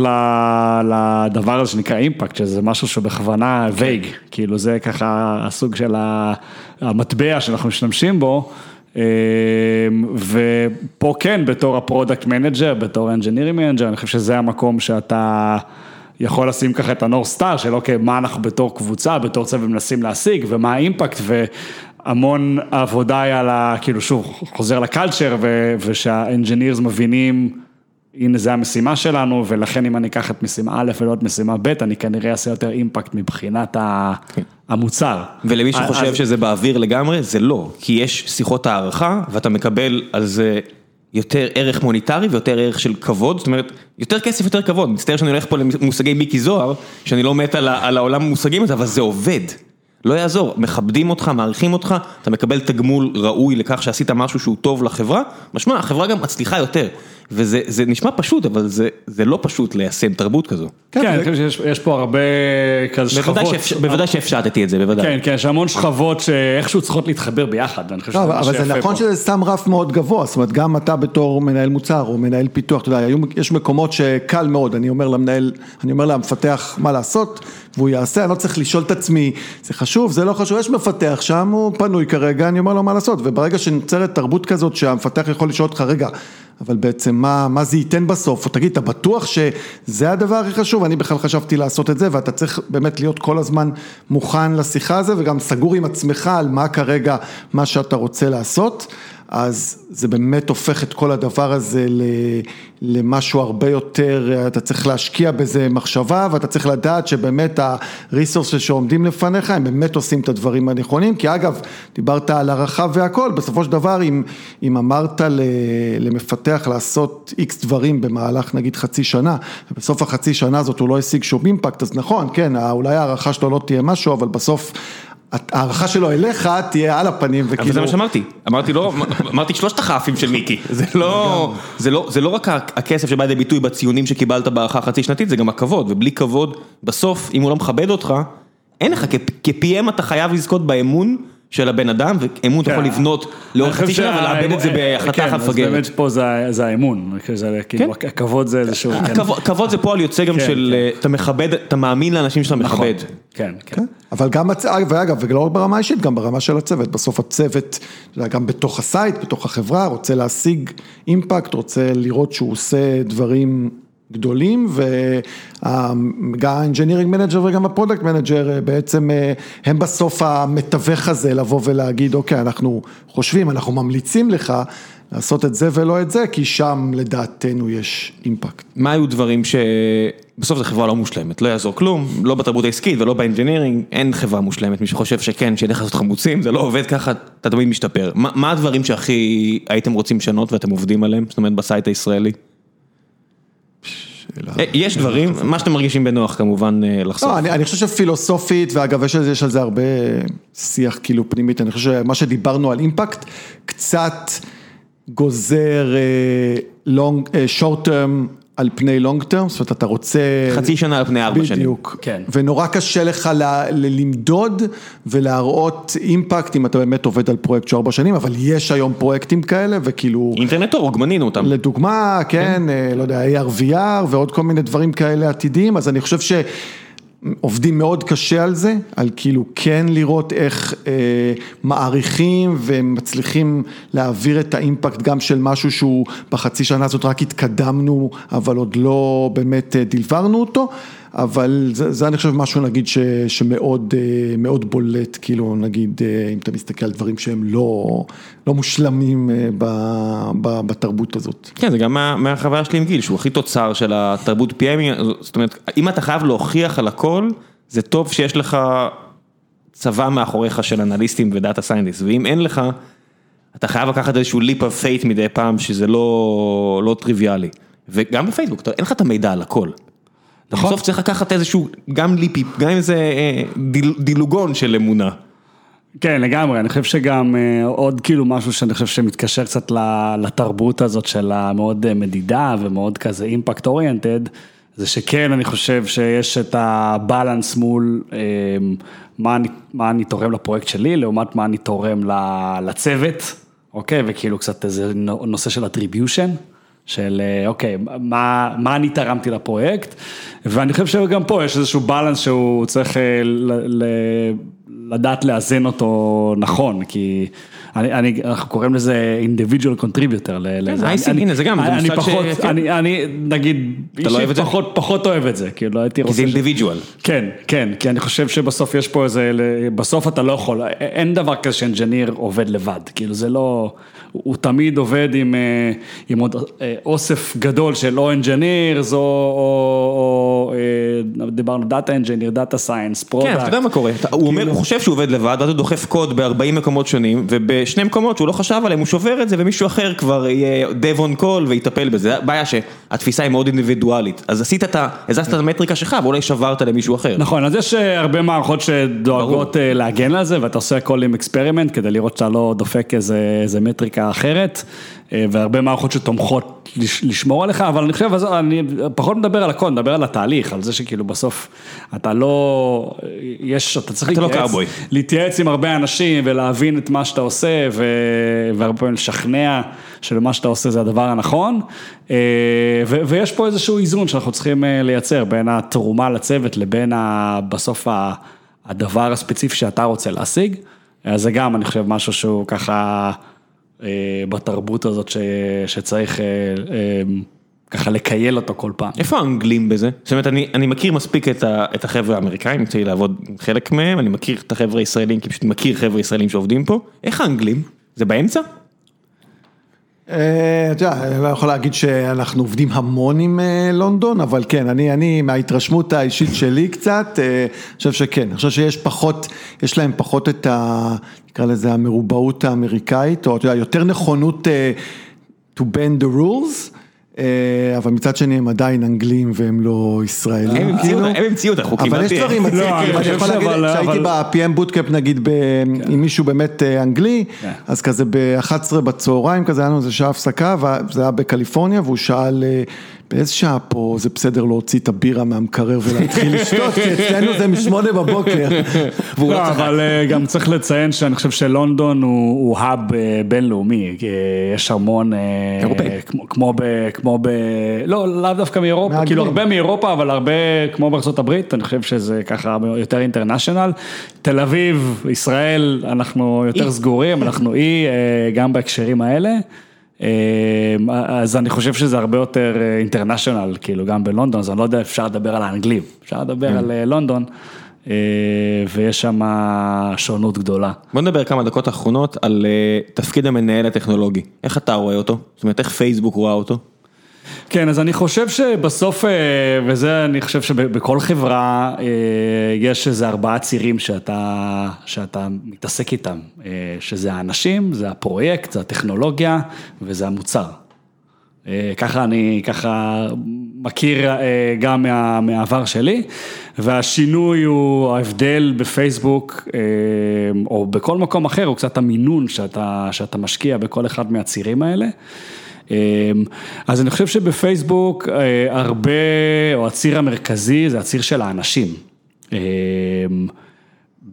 Speaker 2: לדבר הזה שנקרא impact, שזה משהו שבכוונה vague, כאילו זה ככה הסוג של המטבע שאנחנו משתמשים בו. אמ, ופה כן, בתור ה product manager, בתור ה engineering manager, אני חושב שזה המקום שאתה יכול לשים ככה את ה north star, של אוקיי, מה אנחנו בתור קבוצה, בתור צוות מנסים להשיג, ומה ה impact, והמון עבודה היא על ה... כאילו שוב, חוזר ל culture, ו- ושה engineers מבינים, הנה זה המשימה שלנו, ולכן אם אני אקח את משימה א' ולא את משימה ב', אני כנראה אעשה יותר impact מבחינת ה- המוצר.
Speaker 1: ולמי
Speaker 2: אז-
Speaker 1: שחושב שזה באוויר לגמרי, זה לא, כי יש שיחות הערכה ואתה מקבל על זה יותר ערך מוניטרי ויותר ערך של כבוד, זאת אומרת, יותר כסף, יותר כבוד, מצטער שאני הולך פה למושגי מיקי זוהר, שאני לא מת על, על העולם המושגים הזה, אבל זה עובד. לא יעזור, מכבדים אותך, מעריכים אותך, אתה מקבל תגמול ראוי לכך שעשית משהו שהוא טוב לחברה, משמע, החברה גם מצליחה יותר. וזה זה נשמע פשוט, אבל זה, זה לא פשוט ליישם תרבות כזו.
Speaker 2: כן, אני חושב שיש יש פה הרבה כזה
Speaker 1: בוודאי,
Speaker 2: שכבות.
Speaker 1: בוודאי שהפשטתי את זה, בוודאי.
Speaker 2: כן, כן, יש המון שכבות שאיכשהו צריכות להתחבר ביחד, ואני חושב
Speaker 3: לא,
Speaker 2: שזה
Speaker 3: אבל זה נכון
Speaker 2: פה.
Speaker 3: שזה שם רף מאוד גבוה, זאת אומרת, גם אתה בתור מנהל מוצר או מנהל פיתוח, אתה יודע, יש מקומות שקל מאוד, אני אומר למנהל, אני אומר למפתח מה לעשות, והוא יעשה, אני לא צריך לשאול את עצמי, זה חשוב, זה לא חשוב, יש מפתח שם, הוא פנוי כרגע, אני אומר לו מה לעשות, וברגע שנוצרת תרבות כזאת שהמפתח יכול לשאול אותך, רגע, אבל בעצם מה, מה זה ייתן בסוף, או תגיד, אתה בטוח שזה הדבר הכי חשוב, אני בכלל חשבתי לעשות את זה, ואתה צריך באמת להיות כל הזמן מוכן לשיחה הזו, וגם סגור עם עצמך על מה כרגע, מה שאתה רוצה לעשות, אז זה באמת הופך את כל הדבר הזה למשהו הרבה יותר, אתה צריך להשקיע בזה מחשבה, ואתה צריך לדעת שבאמת הריסורסס שעומדים לפניך, הם באמת עושים את הדברים הנכונים, כי אגב, דיברת על הערכה והכל, בסופו של דבר, אם, אם אמרת למפתח לעשות איקס דברים במהלך נגיד חצי שנה, ובסוף החצי שנה הזאת הוא לא השיג שום אימפקט, אז נכון, כן, אולי ההערכה שלו לא תהיה משהו, אבל בסוף... ההערכה שלו אליך תהיה על הפנים
Speaker 1: אבל
Speaker 3: וכאילו...
Speaker 1: זה מה שאמרתי, אמרתי לא, אמרתי שלושת הכ"פים של מיקי, זה לא, זה לא, זה לא רק הכסף שבא לידי ביטוי בציונים שקיבלת בהערכה חצי שנתית, זה גם הכבוד, ובלי כבוד, בסוף, אם הוא לא מכבד אותך, אין לך, כ-PM אתה חייב לזכות באמון של הבן אדם, ואמון אתה יכול לבנות לאורך חצי שנה, ולאבד את זה בהחלטה אחת
Speaker 2: כן, אז
Speaker 1: מפגרת.
Speaker 2: באמת פה זה זה האמון, זה כאילו, הכבוד זה איזשהו... כן.
Speaker 1: הכבוד- כבוד זה פועל יוצא גם
Speaker 2: כן,
Speaker 1: של, אה, אתה מכבד, אתה מאמין לאנשים שאתה
Speaker 2: נכון.
Speaker 1: מכבד.
Speaker 2: כן, כן.
Speaker 3: אבל גם, הצ- ואגב, ולא רק ברמה האישית, גם ברמה של הצוות, בסוף הצוות, גם בתוך ה site, בתוך החברה, רוצה להשיג impact, רוצה לראות שהוא עושה דברים גדולים, וגם ה-engineering manager וגם ה product manager בעצם אה, הם בסוף המתווך הזה לבוא ולהגיד, אוקיי, אנחנו חושבים, אנחנו ממליצים לך לעשות את זה ולא את זה, כי שם לדעתנו יש impact.
Speaker 1: מה היו דברים שבסוף זו חברה לא מושלמת, לא יעזור כלום, לא בתרבות העסקית ולא ב engineering, אין חברה מושלמת, מי שחושב שכן, שילך לעשות חמוצים, זה לא עובד ככה, אתה תמיד משתפר. מה, מה הדברים שהכי הייתם רוצים לשנות ואתם עובדים עליהם, זאת אומרת ב site הישראלי? אה, יש דברים, מה שאתם מרגישים בנוח כמובן אה, לחשוף.
Speaker 3: לא, אני, אני חושב שפילוסופית, ואגב, יש, על זה- יש על זה הרבה שיח כאילו פנימית, אני חושב שמה שדיברנו על אימפקט, קצת גוזר uh, long, uh, short term על פני long term, זאת אומרת, אתה רוצה...
Speaker 1: חצי שנה על פני ארבע שנים.
Speaker 3: בדיוק,
Speaker 2: כן.
Speaker 3: ונורא קשה לך ל- ל- למדוד ולהראות אימפקט אם אתה באמת עובד על פרויקט של ארבע שנים, אבל יש היום פרויקטים כאלה, וכאילו...
Speaker 1: אינטרנט אורג, מנינו אותם.
Speaker 3: לדוגמה, כן, אה, לא יודע, AR/VR ועוד כל מיני דברים כאלה עתידיים, אז אני חושב שעובדים מאוד קשה על זה, על כאילו כן לראות איך אה, מעריכים ומצליחים להעביר את האימפקט גם של משהו שהוא בחצי שנה הזאת רק התקדמנו, אבל עוד לא באמת אה, דלברנו אותו. אבל זה, זה אני חושב משהו נגיד ש, שמאוד אה, בולט, כאילו נגיד אה, אם אתה מסתכל על דברים שהם לא, לא מושלמים אה, ב, ב, בתרבות הזאת.
Speaker 1: כן, זה גם מה- מהחוויה שלי עם גיל, שהוא הכי תוצר של התרבות PM, זאת אומרת, אם אתה חייב להוכיח על הכל, זה טוב שיש לך צבא מאחוריך של אנליסטים ו data scientist, ואם אין לך, אתה חייב לקחת איזשהו leap of faith מדי פעם, שזה לא, לא טריוויאלי. וגם בפייסבוק, אין לך את המידע על הכל.
Speaker 2: נכון.
Speaker 1: בסוף צריך לקחת איזשהו, גם leap, גם איזה אה, דיל, דילוגון של אמונה.
Speaker 2: כן, לגמרי, אני חושב שגם אה, עוד כאילו משהו שאני חושב שמתקשר קצת לתרבות הזאת של המאוד אה, מדידה ומאוד כזה impact oriented, זה שכן, אני חושב שיש את הבלנס מול מה אני, מה אני תורם לפרויקט שלי, לעומת מה אני תורם לצוות, אוקיי? וכאילו קצת איזה נושא של attribution. של אה, אוקיי, מה, מה אני תרמתי לפרויקט, ואני חושב שגם פה יש איזשהו בלנס שהוא צריך אה, ל, ל, לדעת לאזן אותו נכון, כי אני, אני, אנחנו קוראים לזה individual contributor.
Speaker 1: see, הנה זה גם, זה
Speaker 2: אני
Speaker 1: מושג ש-
Speaker 2: פחות,
Speaker 1: כן.
Speaker 2: אני, אני נגיד,
Speaker 1: אתה לא אוהב את זה?
Speaker 2: פחות, פחות אוהב את זה, כאילו הייתי
Speaker 1: כי
Speaker 2: רוצה...
Speaker 1: זה
Speaker 2: ש-
Speaker 1: individual.
Speaker 2: כן, כן, כי אני חושב שבסוף יש פה איזה, בסוף אתה לא יכול, אין דבר כזה ש engineer עובד לבד, כאילו זה לא, הוא תמיד עובד עם, אה, עם עוד אה, אוסף גדול של או engineers, או, או, או אה, דיברנו data engineer, data science, product.
Speaker 1: כן, אתה יודע מה קורה, אתה- הוא אומר, הוא חושב שהוא עובד לבד, ואז הוא דוחף קוד ב-40 מקומות שונים, ובשני מקומות שהוא לא חשב עליהם, הוא שובר את זה, ומישהו אחר כבר יהיה dev on call ויטפל בזה, הבעיה שהתפיסה היא מאוד אינדיבידואלית, אז עשית את ה... הזזת את ה metric ה שלך, ואולי שברת למישהו אחר.
Speaker 2: נכון, אז יש אה, הרבה מערכות שדואגות אה, להגן על זה, ואתה עושה הכל עם experiment כדי לראות שאתה לא דופק איזה, מטריקה אחרת, אה, והרבה מערכות שתומכות לשמור עליך, אבל אני חושב, אז אני פחות מדבר על הקוד, מדבר על התהליך, על זה שכאילו בסוף אתה לא, יש, אתה צריך
Speaker 1: אתה לא
Speaker 2: להתייעץ,
Speaker 1: קאובוי.
Speaker 2: להתייעץ עם הרבה אנשים ולהבין את מה שאתה עושה, ו... והרבה פעמים לשכנע שמה שאתה עושה זה הדבר הנכון, אה, ו... ויש פה איזשהו איזון שאנחנו צריכים אה, לייצר בין התרומה לצוות לבין ה... בסוף ה... הדבר הספציפי שאתה רוצה להשיג, אז זה גם, אני חושב, משהו שהוא ככה בתרבות הזאת ש... שצריך אה, אה, ככה לקייל אותו כל פעם.
Speaker 1: איפה האנגלים בזה? זאת אומרת, אני, אני מכיר מספיק את, ה, את החבר'ה האמריקאים, יצא לי לעבוד עם חלק מהם, אני מכיר את החבר'ה הישראלים, כי פשוט מכיר חבר'ה ישראלים שעובדים פה. איך האנגלים? זה באמצע?
Speaker 3: אה, אתה יודע, אני לא יכול להגיד שאנחנו עובדים המון עם אה, לונדון, אבל כן, אני, מההתרשמות האישית שלי קצת, אה, אני חושב שכן, אני חושב שיש פחות, יש להם פחות את ה... נקרא לזה המרובעות האמריקאית, או אתה יודע, יותר נכונות to bend the rules. אה, אבל מצד שני הם עדיין אנגלים והם לא ישראלים,
Speaker 1: הם המציאו
Speaker 3: כאילו.
Speaker 1: את- את החוקים.
Speaker 3: אבל
Speaker 1: אל
Speaker 3: יש. דברים
Speaker 2: לא,
Speaker 3: מצחיקים,
Speaker 2: אני
Speaker 3: יכול להגיד, כשהייתי ב-PM בוטקאפ נגיד ב- עם מישהו באמת אה, אנגלי,
Speaker 2: כן.
Speaker 3: אז כזה ב-11 בצהריים כזה היה לנו איזה שעה הפסקה, וזה היה בקליפורניה והוא שאל אה, באיזה שעה פה זה בסדר להוציא את הבירה מהמקרר ולהתחיל לשתות, כי אצלנו זה משמונה בבוקר.
Speaker 2: לא. אבל אה, גם צריך לציין שאני חושב שלונדון הוא האב אה, בינלאומי, אה, יש המון,
Speaker 1: אירופאים.
Speaker 2: כמו- ב... לא, לאו דווקא מאירופה. כאילו הרבה מאירופה, אבל הרבה כמו בארצות הברית, אני חושב שזה ככה יותר אינטרנשיונל. תל אביב, ישראל, אנחנו יותר. סגורים, אנחנו אי, גם בהקשרים האלה. אה, אז אני חושב שזה הרבה יותר אינטרנשיונל, כאילו גם בלונדון, אז אני לא יודע, אפשר לדבר על האנגלים, אפשר לדבר על אה, לונדון, אה, ויש שם שונות גדולה.
Speaker 1: בוא נדבר כמה דקות האחרונות על אה, תפקיד המנהל הטכנולוגי. איך אתה רואה אותו? זאת אומרת, איך פייסבוק רואה אותו?
Speaker 2: כן, אז אני חושב שבסוף, אה, וזה אני חושב שבכל חברה אה, יש איזה ארבעה צירים שאתה, שאתה מתעסק איתם, אה, שזה האנשים, זה הפרויקט, זה הטכנולוגיה וזה המוצר. ככה אני, ככה מכיר גם מה, מהעבר שלי, והשינוי הוא ההבדל בפייסבוק, או בכל מקום אחר, הוא קצת המינון שאתה, שאתה משקיע בכל אחד מהצירים האלה. אה, אז אני חושב שבפייסבוק אה, הרבה, או הציר המרכזי זה הציר של האנשים. אה,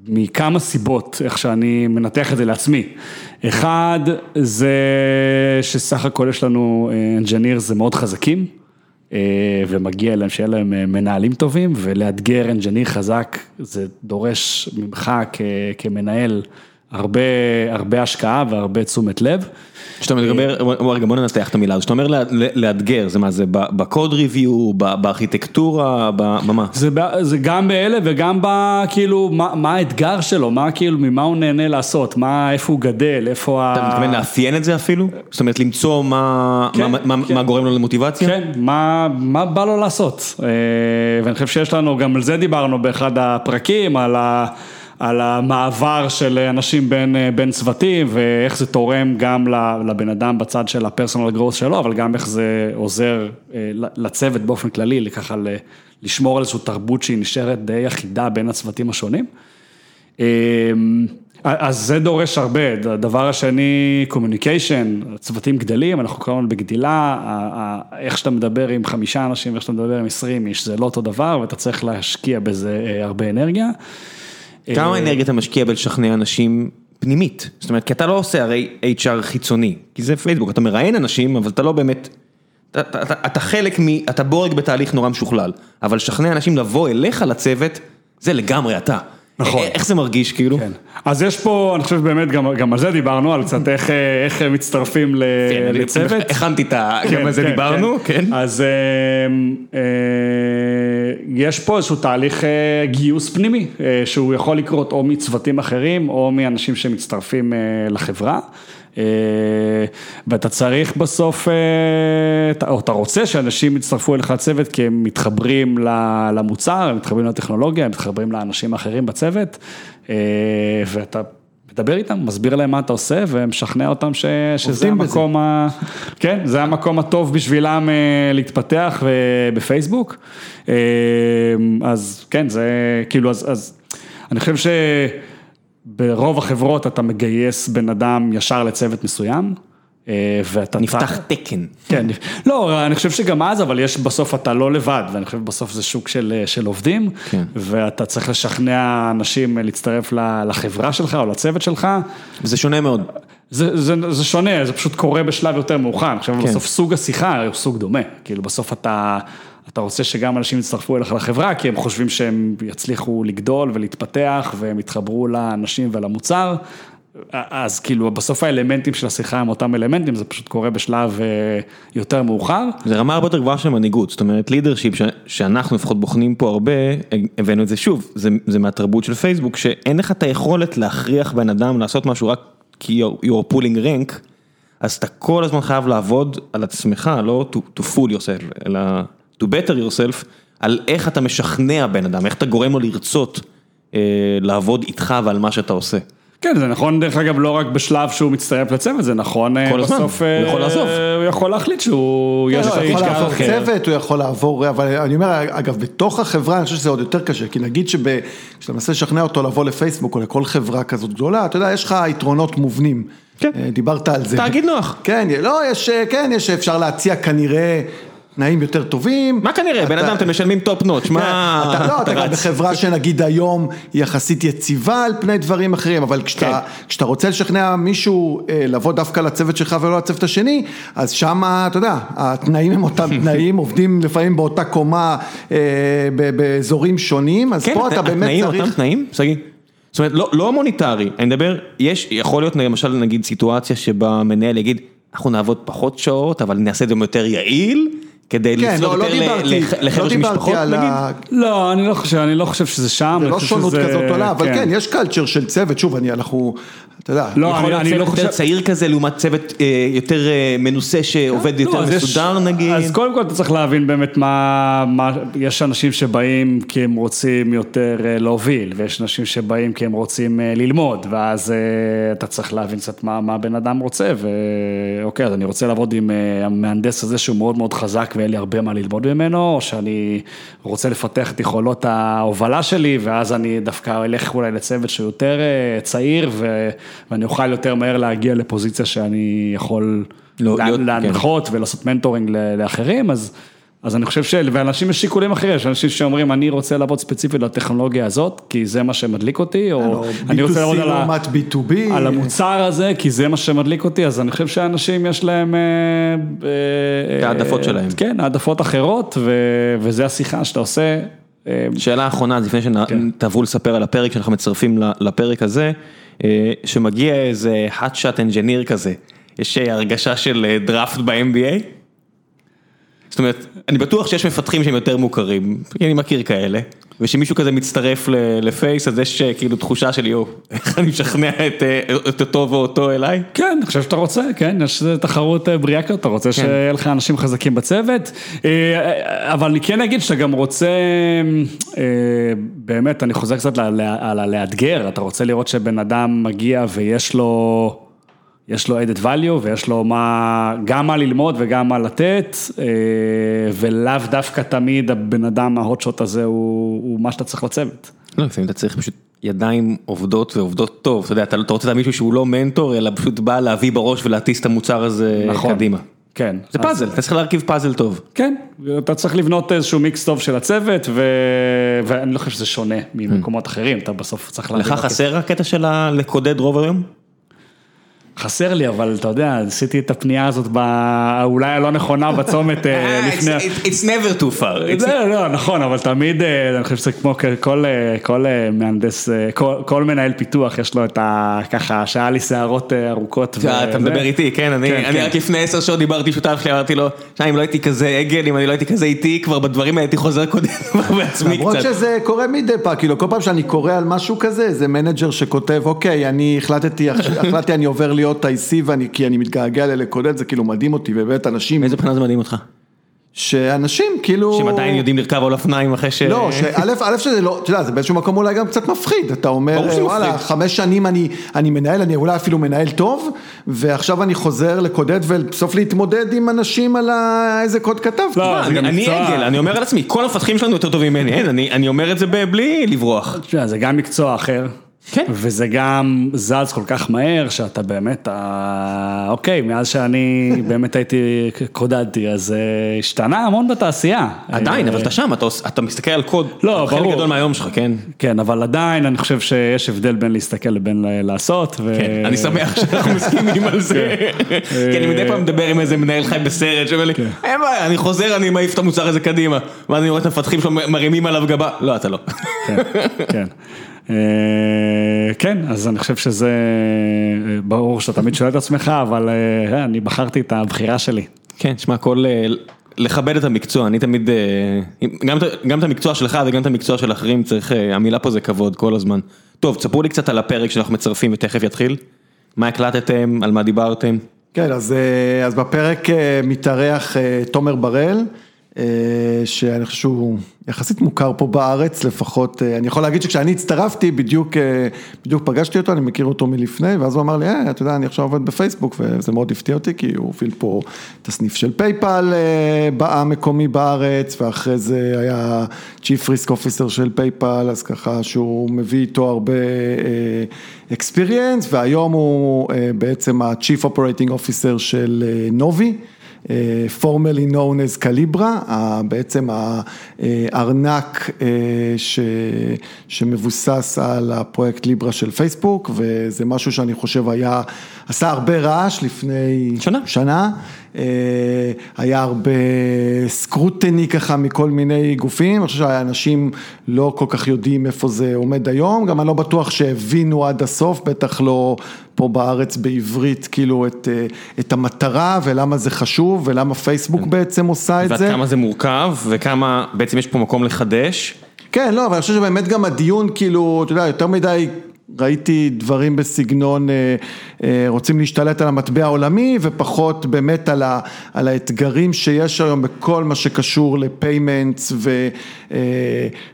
Speaker 2: מכמה סיבות, איך שאני מנתח את זה לעצמי. אחד, זה שסך הכל יש לנו engineers מאוד חזקים, אה, ומגיע להם שיהיה להם אה, מנהלים טובים, ולאתגר אנג'יניר חזק, זה דורש ממך כ- כמנהל הרבה, הרבה השקעה והרבה תשומת לב.
Speaker 1: כשאתה מדבר, בוא רגע בוא ננתח את המילה הזאת, כשאתה אומר לאתגר, זה מה זה בקוד ריוויו, בארכיטקטורה, במה?
Speaker 2: זה, גם באלה וגם ב... כאילו, מה, האתגר שלו, מה כאילו, ממה הוא נהנה לעשות, מה, איפה הוא גדל, איפה ה...
Speaker 1: אתה מתכוון לאפיין את זה אפילו? זאת אומרת למצוא מה
Speaker 2: כן,
Speaker 1: מה- מה-
Speaker 2: כן.
Speaker 1: מה גורם לו למוטיבציה?
Speaker 2: כן, מה, מה בא לו לעשות. אה, ואני חושב שיש לנו, גם על זה דיברנו באחד הפרקים, על, ה, על המעבר של אנשים בין, אה, בין צוותים, ואיך זה תורם גם לבן אדם בצד של ה personal growth שלו, אבל גם איך זה עוזר אה, לצוות באופן כללי, ככה לשמור על איזושהי תרבות שהיא נשארת די אחידה בין הצוותים השונים. אה, אז זה דורש הרבה, הדבר השני, communication, צוותים גדלים, אנחנו כמובן בגדילה, איך שאתה מדבר עם חמישה אנשים ואיך שאתה מדבר עם עשרים איש, זה לא אותו דבר ואתה צריך להשקיע בזה אה, הרבה אנרגיה.
Speaker 1: כמה אנרגיה אתה משקיע בלשכנע אנשים פנימית? זאת אומרת, כי אתה לא עושה הרי HR חיצוני, כי זה פייסבוק, אתה מראיין אנשים, אבל אתה לא באמת, אתה חלק מ... אתה בורג בתהליך נורא משוכלל, אבל לשכנע אנשים לבוא אליך לצוות, זה לגמרי אתה.
Speaker 2: נכון.
Speaker 1: איך זה מרגיש כאילו?
Speaker 2: כן. אז יש פה, אני חושב באמת, גם, גם על זה דיברנו, על קצת איך, איך מצטרפים ל,
Speaker 1: כן,
Speaker 2: לצוות.
Speaker 1: הכנתי את ה...
Speaker 2: כן,
Speaker 1: גם על זה
Speaker 2: כן,
Speaker 1: דיברנו, כן.
Speaker 2: אז אה, אה, יש פה איזשהו תהליך אה, גיוס פנימי, אה, שהוא יכול לקרות או מצוותים אחרים, או מאנשים שמצטרפים אה, לחברה. אה, ואתה צריך בסוף, אה, או אתה רוצה שאנשים יצטרפו אליך לצוות כי הם מתחברים למוצר, הם מתחברים לטכנולוגיה, הם מתחברים לאנשים האחרים בצוות, אה, ואתה מדבר איתם, מסביר להם מה אתה עושה ומשכנע אותם ש, שזה המקום, ה... כן, זה המקום הטוב בשבילם להתפתח בפייסבוק. אז כן, זה כאילו, אז, אז אני חושב ש... ברוב החברות אתה מגייס בן אדם ישר לצוות מסוים.
Speaker 1: ואתה... נפתח תקן.
Speaker 2: כן, לא, אני חושב שגם אז, אבל יש בסוף, אתה לא לבד, ואני חושב בסוף זה שוק של, של עובדים,
Speaker 1: כן.
Speaker 2: ואתה צריך לשכנע אנשים להצטרף לחברה שלך או לצוות שלך.
Speaker 1: זה שונה מאוד.
Speaker 2: זה, זה, זה שונה, זה פשוט קורה בשלב יותר מאוחר, אני חושב
Speaker 1: כן.
Speaker 2: בסוף סוג השיחה הוא סוג דומה, כאילו בסוף אתה... אתה רוצה שגם אנשים יצטרפו אליך לחברה, כי הם חושבים שהם יצליחו לגדול ולהתפתח, והם יתחברו לאנשים ולמוצר, אז כאילו בסוף האלמנטים של השיחה הם אותם אלמנטים, זה פשוט קורה בשלב יותר מאוחר.
Speaker 1: זה רמה הרבה יותר גבוהה של מנהיגות, זאת אומרת לידרשיפ שאנחנו לפחות בוחנים פה הרבה, הבאנו את זה שוב, זה, זה מהתרבות של פייסבוק, שאין לך את היכולת להכריח בן אדם לעשות משהו רק כי you're pulling rank, אז אתה כל הזמן חייב לעבוד על עצמך, לא to, to fool yourself, אלא... to better yourself, על איך אתה משכנע בן אדם, איך אתה גורם לו לרצות אה, לעבוד איתך ועל מה שאתה עושה.
Speaker 2: כן, זה נכון דרך אגב לא רק בשלב שהוא מצטרף לצוות, זה נכון
Speaker 1: כל
Speaker 2: בסוף,
Speaker 1: הזמן, הוא יכול לעזוב.
Speaker 2: הוא יכול להחליט שהוא,
Speaker 3: כן,
Speaker 2: יש
Speaker 3: לא, הוא יכול לעבור
Speaker 2: אחר.
Speaker 3: צוות, הוא יכול לעבור, אבל אני אומר, אגב, בתוך החברה אני חושב שזה עוד יותר קשה, כי נגיד שכשאתה מנסה לשכנע אותו לבוא לפייסבוק או לכל חברה כזאת גדולה, אתה יודע, יש לך יתרונות מובנים.
Speaker 1: כן.
Speaker 3: דיברת על זה.
Speaker 1: תאגיד נוח.
Speaker 3: כן, לא, יש, כן, יש, אפשר להציע כנראה תנאים יותר טובים.
Speaker 1: מה כנראה? בן אדם, אתם משלמים top notch, מה...
Speaker 3: אתה לא, אתה גם בחברה שנגיד היום יחסית יציבה על פני דברים אחרים, אבל כשאתה רוצה לשכנע מישהו לבוא דווקא לצוות שלך ולא לצוות השני, אז שמה, אתה יודע, התנאים הם אותם תנאים, עובדים לפעמים באותה קומה באזורים שונים, אז פה אתה באמת צריך...
Speaker 1: כן, התנאים אותם תנאים, שגיא? זאת אומרת, לא מוניטרי, אני מדבר, יש, יכול להיות למשל נגיד סיטואציה שבה מנהל יגיד, אנחנו נעבוד פחות שעות, אבל נעשה את זה יותר יעיל. כדי
Speaker 3: כן,
Speaker 1: לצלול
Speaker 3: לא,
Speaker 1: יותר
Speaker 3: לא
Speaker 1: לחבר'ה
Speaker 3: לא
Speaker 1: של משפחות, נגיד?
Speaker 2: לא, אני לא חושב, אני לא חושב שזה שם.
Speaker 3: זה לא שונות
Speaker 2: שזה-
Speaker 3: כזאת עולה, אבל כן, יש קלצ'ר של צוות, שוב, אני, אנחנו, אתה יודע,
Speaker 2: לא,
Speaker 1: יכול
Speaker 2: אני-
Speaker 1: להיות
Speaker 2: אני לא
Speaker 1: צוות יותר
Speaker 2: חושב...
Speaker 1: צעיר כזה לעומת צוות אה, יותר אה, מנוסה שעובד
Speaker 2: לא,
Speaker 1: יותר
Speaker 2: אז יש-
Speaker 1: מסודר נגיד.
Speaker 2: אז קודם כל אתה צריך להבין באמת מה, מה, יש אנשים שבאים כי הם רוצים יותר אה, להוביל, ויש אנשים שבאים כי הם רוצים אה, ללמוד, ואז אה, אתה צריך להבין קצת מה, מה הבן אדם רוצה, ואוקיי, אז אני רוצה לעבוד עם אה, המהנדס הזה שהוא מאוד מאוד חזק ואין לי הרבה מה ללמוד ממנו, או שאני רוצה לפתח את יכולות ההובלה שלי, ואז אני דווקא אלך אולי לצוות שהוא יותר אה, צעיר, ו, ואני אוכל יותר מהר להגיע לפוזיציה שאני יכול
Speaker 1: לא, להיות-
Speaker 2: להנחות ולעשות מנטורינג לאחרים, אז, אז אני חושב ש... ואנשים יש שיקולים אחרים, יש אנשים שאומרים, אני רוצה לעבוד ספציפית לטכנולוגיה הזאת, כי זה מה שמדליק אותי, או אני רוצה
Speaker 3: B2C
Speaker 2: לעבוד על, ה...
Speaker 3: לעומת B2B.
Speaker 2: על המוצר הזה, כי זה מה שמדליק אותי, אז אני חושב שאנשים יש להם... אה, אה,
Speaker 1: את העדפות
Speaker 2: אה,
Speaker 1: שלהם.
Speaker 2: כן, העדפות אחרות, ו... וזה השיחה שאתה עושה.
Speaker 1: שאלה אחרונה, אז לפני שתעברו לספר על הפרק שאנחנו מצרפים ל- לפרק הזה, שמגיע איזה hot shot engineer כזה, יש הרגשה של דראפט ב-MBA? זאת אומרת, אני בטוח שיש מפתחים שהם יותר מוכרים, כי אני מכיר כאלה, ושמישהו כזה מצטרף לפייס, אז יש אה, כאילו תחושה של יואו, איך אני משכנע את אה, את אותו ואותו אליי?
Speaker 2: כן, אני חושב שאתה רוצה, כן, יש תחרות אה, בריאה כזאת, אתה רוצה שיהיה לך אנשים חזקים בצוות, אבל אני כן אגיד שאתה גם רוצה, באמת, אני חוזר קצת על הלאתגר, אתה רוצה לראות שבן אדם מגיע ויש לו... יש לו added value ויש לו מה, גם מה ללמוד וגם מה לתת, אה, ולאו דווקא תמיד הבן אדם ההוטשוט הזה הוא, הוא מה שאתה צריך לצוות.
Speaker 1: לא, לפעמים אתה צריך פשוט ידיים עובדות ועובדות טוב, אתה יודע, אתה אתה רוצה את מישהו שהוא לא מנטור, אלא פשוט בא להביא בראש ולהטיס את המוצר הזה
Speaker 2: נכון.
Speaker 1: קדימה.
Speaker 2: כן.
Speaker 1: זה
Speaker 2: אז-
Speaker 1: פאזל, אתה צריך להרכיב פאזל טוב.
Speaker 2: כן, אתה צריך לבנות איזשהו מיקס טוב של הצוות, ו... ואני לא חושב שזה שונה ממקומות אחרים, אתה בסוף צריך
Speaker 1: לך חסר הקטע של לקודד רוב היום?
Speaker 2: חסר לי, אבל אתה יודע, עשיתי את הפנייה הזאת. אולי הלא נכונה בצומת אה, לפני...
Speaker 1: It's never too far. It's-
Speaker 2: זה לא, נכון, אבל תמיד, אה, אני חושב שזה כמו כל, אה, כל אה, מהנדס, אה, כל, כל מנהל פיתוח, יש לו את ה... ככה, שהיה לי שערות אה, ארוכות.
Speaker 1: אתה. מדבר איתי, כן, אני
Speaker 2: כן,
Speaker 1: אני
Speaker 2: כן.
Speaker 1: רק לפני עשר שעות דיברתי עם שותף שלי, אמרתי לו, שי, אם לא הייתי כזה עגל, אם אני לא הייתי כזה איטי, כבר בדברים האלה הייתי חוזר קודם בעצמי
Speaker 3: למרות
Speaker 1: קצת.
Speaker 3: שזה קורה מדי פעם, כאילו כל פעם שאני קורא על משהו כזה, זה manager שכותב, אוקיי, אני החלטתי, החלטתי אני עובר להיות IC ואני, כי אני מתגעגע לקודד, זה כאילו מדהים אותי, ובאמת אנשים,
Speaker 1: מאיזה בחינה זה מדהים אותך?
Speaker 3: שאנשים כאילו...
Speaker 1: שהם עדיין יודעים לרכב על אופניים אחרי ש...
Speaker 3: לא, שא', א' שזה לא, אתה יודע, זה באיזשהו מקום אולי גם קצת מפחיד, אתה אומר, וואלה. חמש שנים אני, אני מנהל, אני אולי אפילו מנהל טוב, ועכשיו אני חוזר לקודד ובסוף להתמודד עם אנשים על ה- איזה קוד כתבתי.
Speaker 2: לא,
Speaker 1: אני אני. עגל, אני אומר על עצמי, כל המפתחים שלנו יותר טובים ממני, אין, אני אני אומר את זה בלי לברוח.
Speaker 2: תשמע, זה גם מקצוע אחר.
Speaker 1: כן.
Speaker 2: וזה גם זז כל כך מהר, שאתה באמת, אה, אוקיי, מאז שאני באמת הייתי, קודדתי, אז אה, השתנה המון בתעשייה.
Speaker 1: עדיין,
Speaker 2: אה,
Speaker 1: אבל אתה שם, אתה עוש- אתה מסתכל על קוד,
Speaker 2: לא,
Speaker 1: חלק
Speaker 2: ברור.
Speaker 1: גדול מהיום שלך, כן?
Speaker 2: כן, אבל עדיין אני חושב שיש הבדל בין להסתכל לבין ל- לעשות. ו-
Speaker 1: כן, אני שמח שאנחנו מסכימים על זה, כי אני מדי פעם מדבר עם איזה מנהל חי בסרט שאומר לי, אין בעיה, אני חוזר, אני מעיף את המוצר הזה קדימה, ואז אני רואה את המפתחים שלו מרימים עליו גבה, לא, אתה לא.
Speaker 2: כן, כן. אה, כן, אז אני חושב שזה אה, ברור שאתה תמיד שואל את עצמך, אבל אה, אני בחרתי את הבחירה שלי.
Speaker 1: כן, שמע, כל... לכבד את המקצוע, אני תמיד, גם, גם את המקצוע שלך וגם את המקצוע של אחרים צריך, המילה פה זה כבוד כל הזמן. טוב, תספרו לי קצת על הפרק שאנחנו מצרפים ותכף יתחיל. מה הקלטתם, על מה דיברתם?
Speaker 3: כן, אז, אז בפרק מתארח תומר בראל, שאני חושב שהוא יחסית מוכר פה בארץ, לפחות, אה, אני יכול להגיד שכשאני הצטרפתי, בדיוק, אה, בדיוק פגשתי אותו, אני מכיר אותו מלפני, ואז הוא אמר לי, אה, אתה יודע, אני עכשיו עובד בפייסבוק, וזה מאוד הפתיע אותי, כי הוא הוביל פה את הסניף של פייפל אה, המקומי בארץ, ואחרי זה היה Chief Risk Officer של פייפל, אז ככה שהוא מביא איתו הרבה אה, experience, והיום הוא אה, בעצם ה-Chief Operating Officer של אה, נובי. אה, formerly known as קליברה, בעצם הארנק אה, ש, שמבוסס על הפרויקט ליברה של פייסבוק, וזה משהו שאני חושב היה, עשה הרבה רעש לפני
Speaker 1: שנה.
Speaker 3: שנה. אה, היה הרבה סקרוטני ככה מכל מיני גופים, אני חושב שהאנשים לא כל כך יודעים איפה זה עומד היום, גם אני לא בטוח שהבינו עד הסוף, בטח לא פה בארץ בעברית, כאילו את, אה, את המטרה ולמה זה חשוב ולמה פייסבוק בעצם עושה את
Speaker 1: ועד
Speaker 3: זה.
Speaker 1: כמה זה מורכב, וכמה בעצם יש פה מקום לחדש.
Speaker 3: כן, לא, אבל אני חושב שבאמת גם הדיון, כאילו, אתה יודע, יותר מדי ראיתי דברים בסגנון, אה, אה, רוצים להשתלט על המטבע העולמי, ופחות באמת על, האתגרים שיש היום בכל מה שקשור ל payments,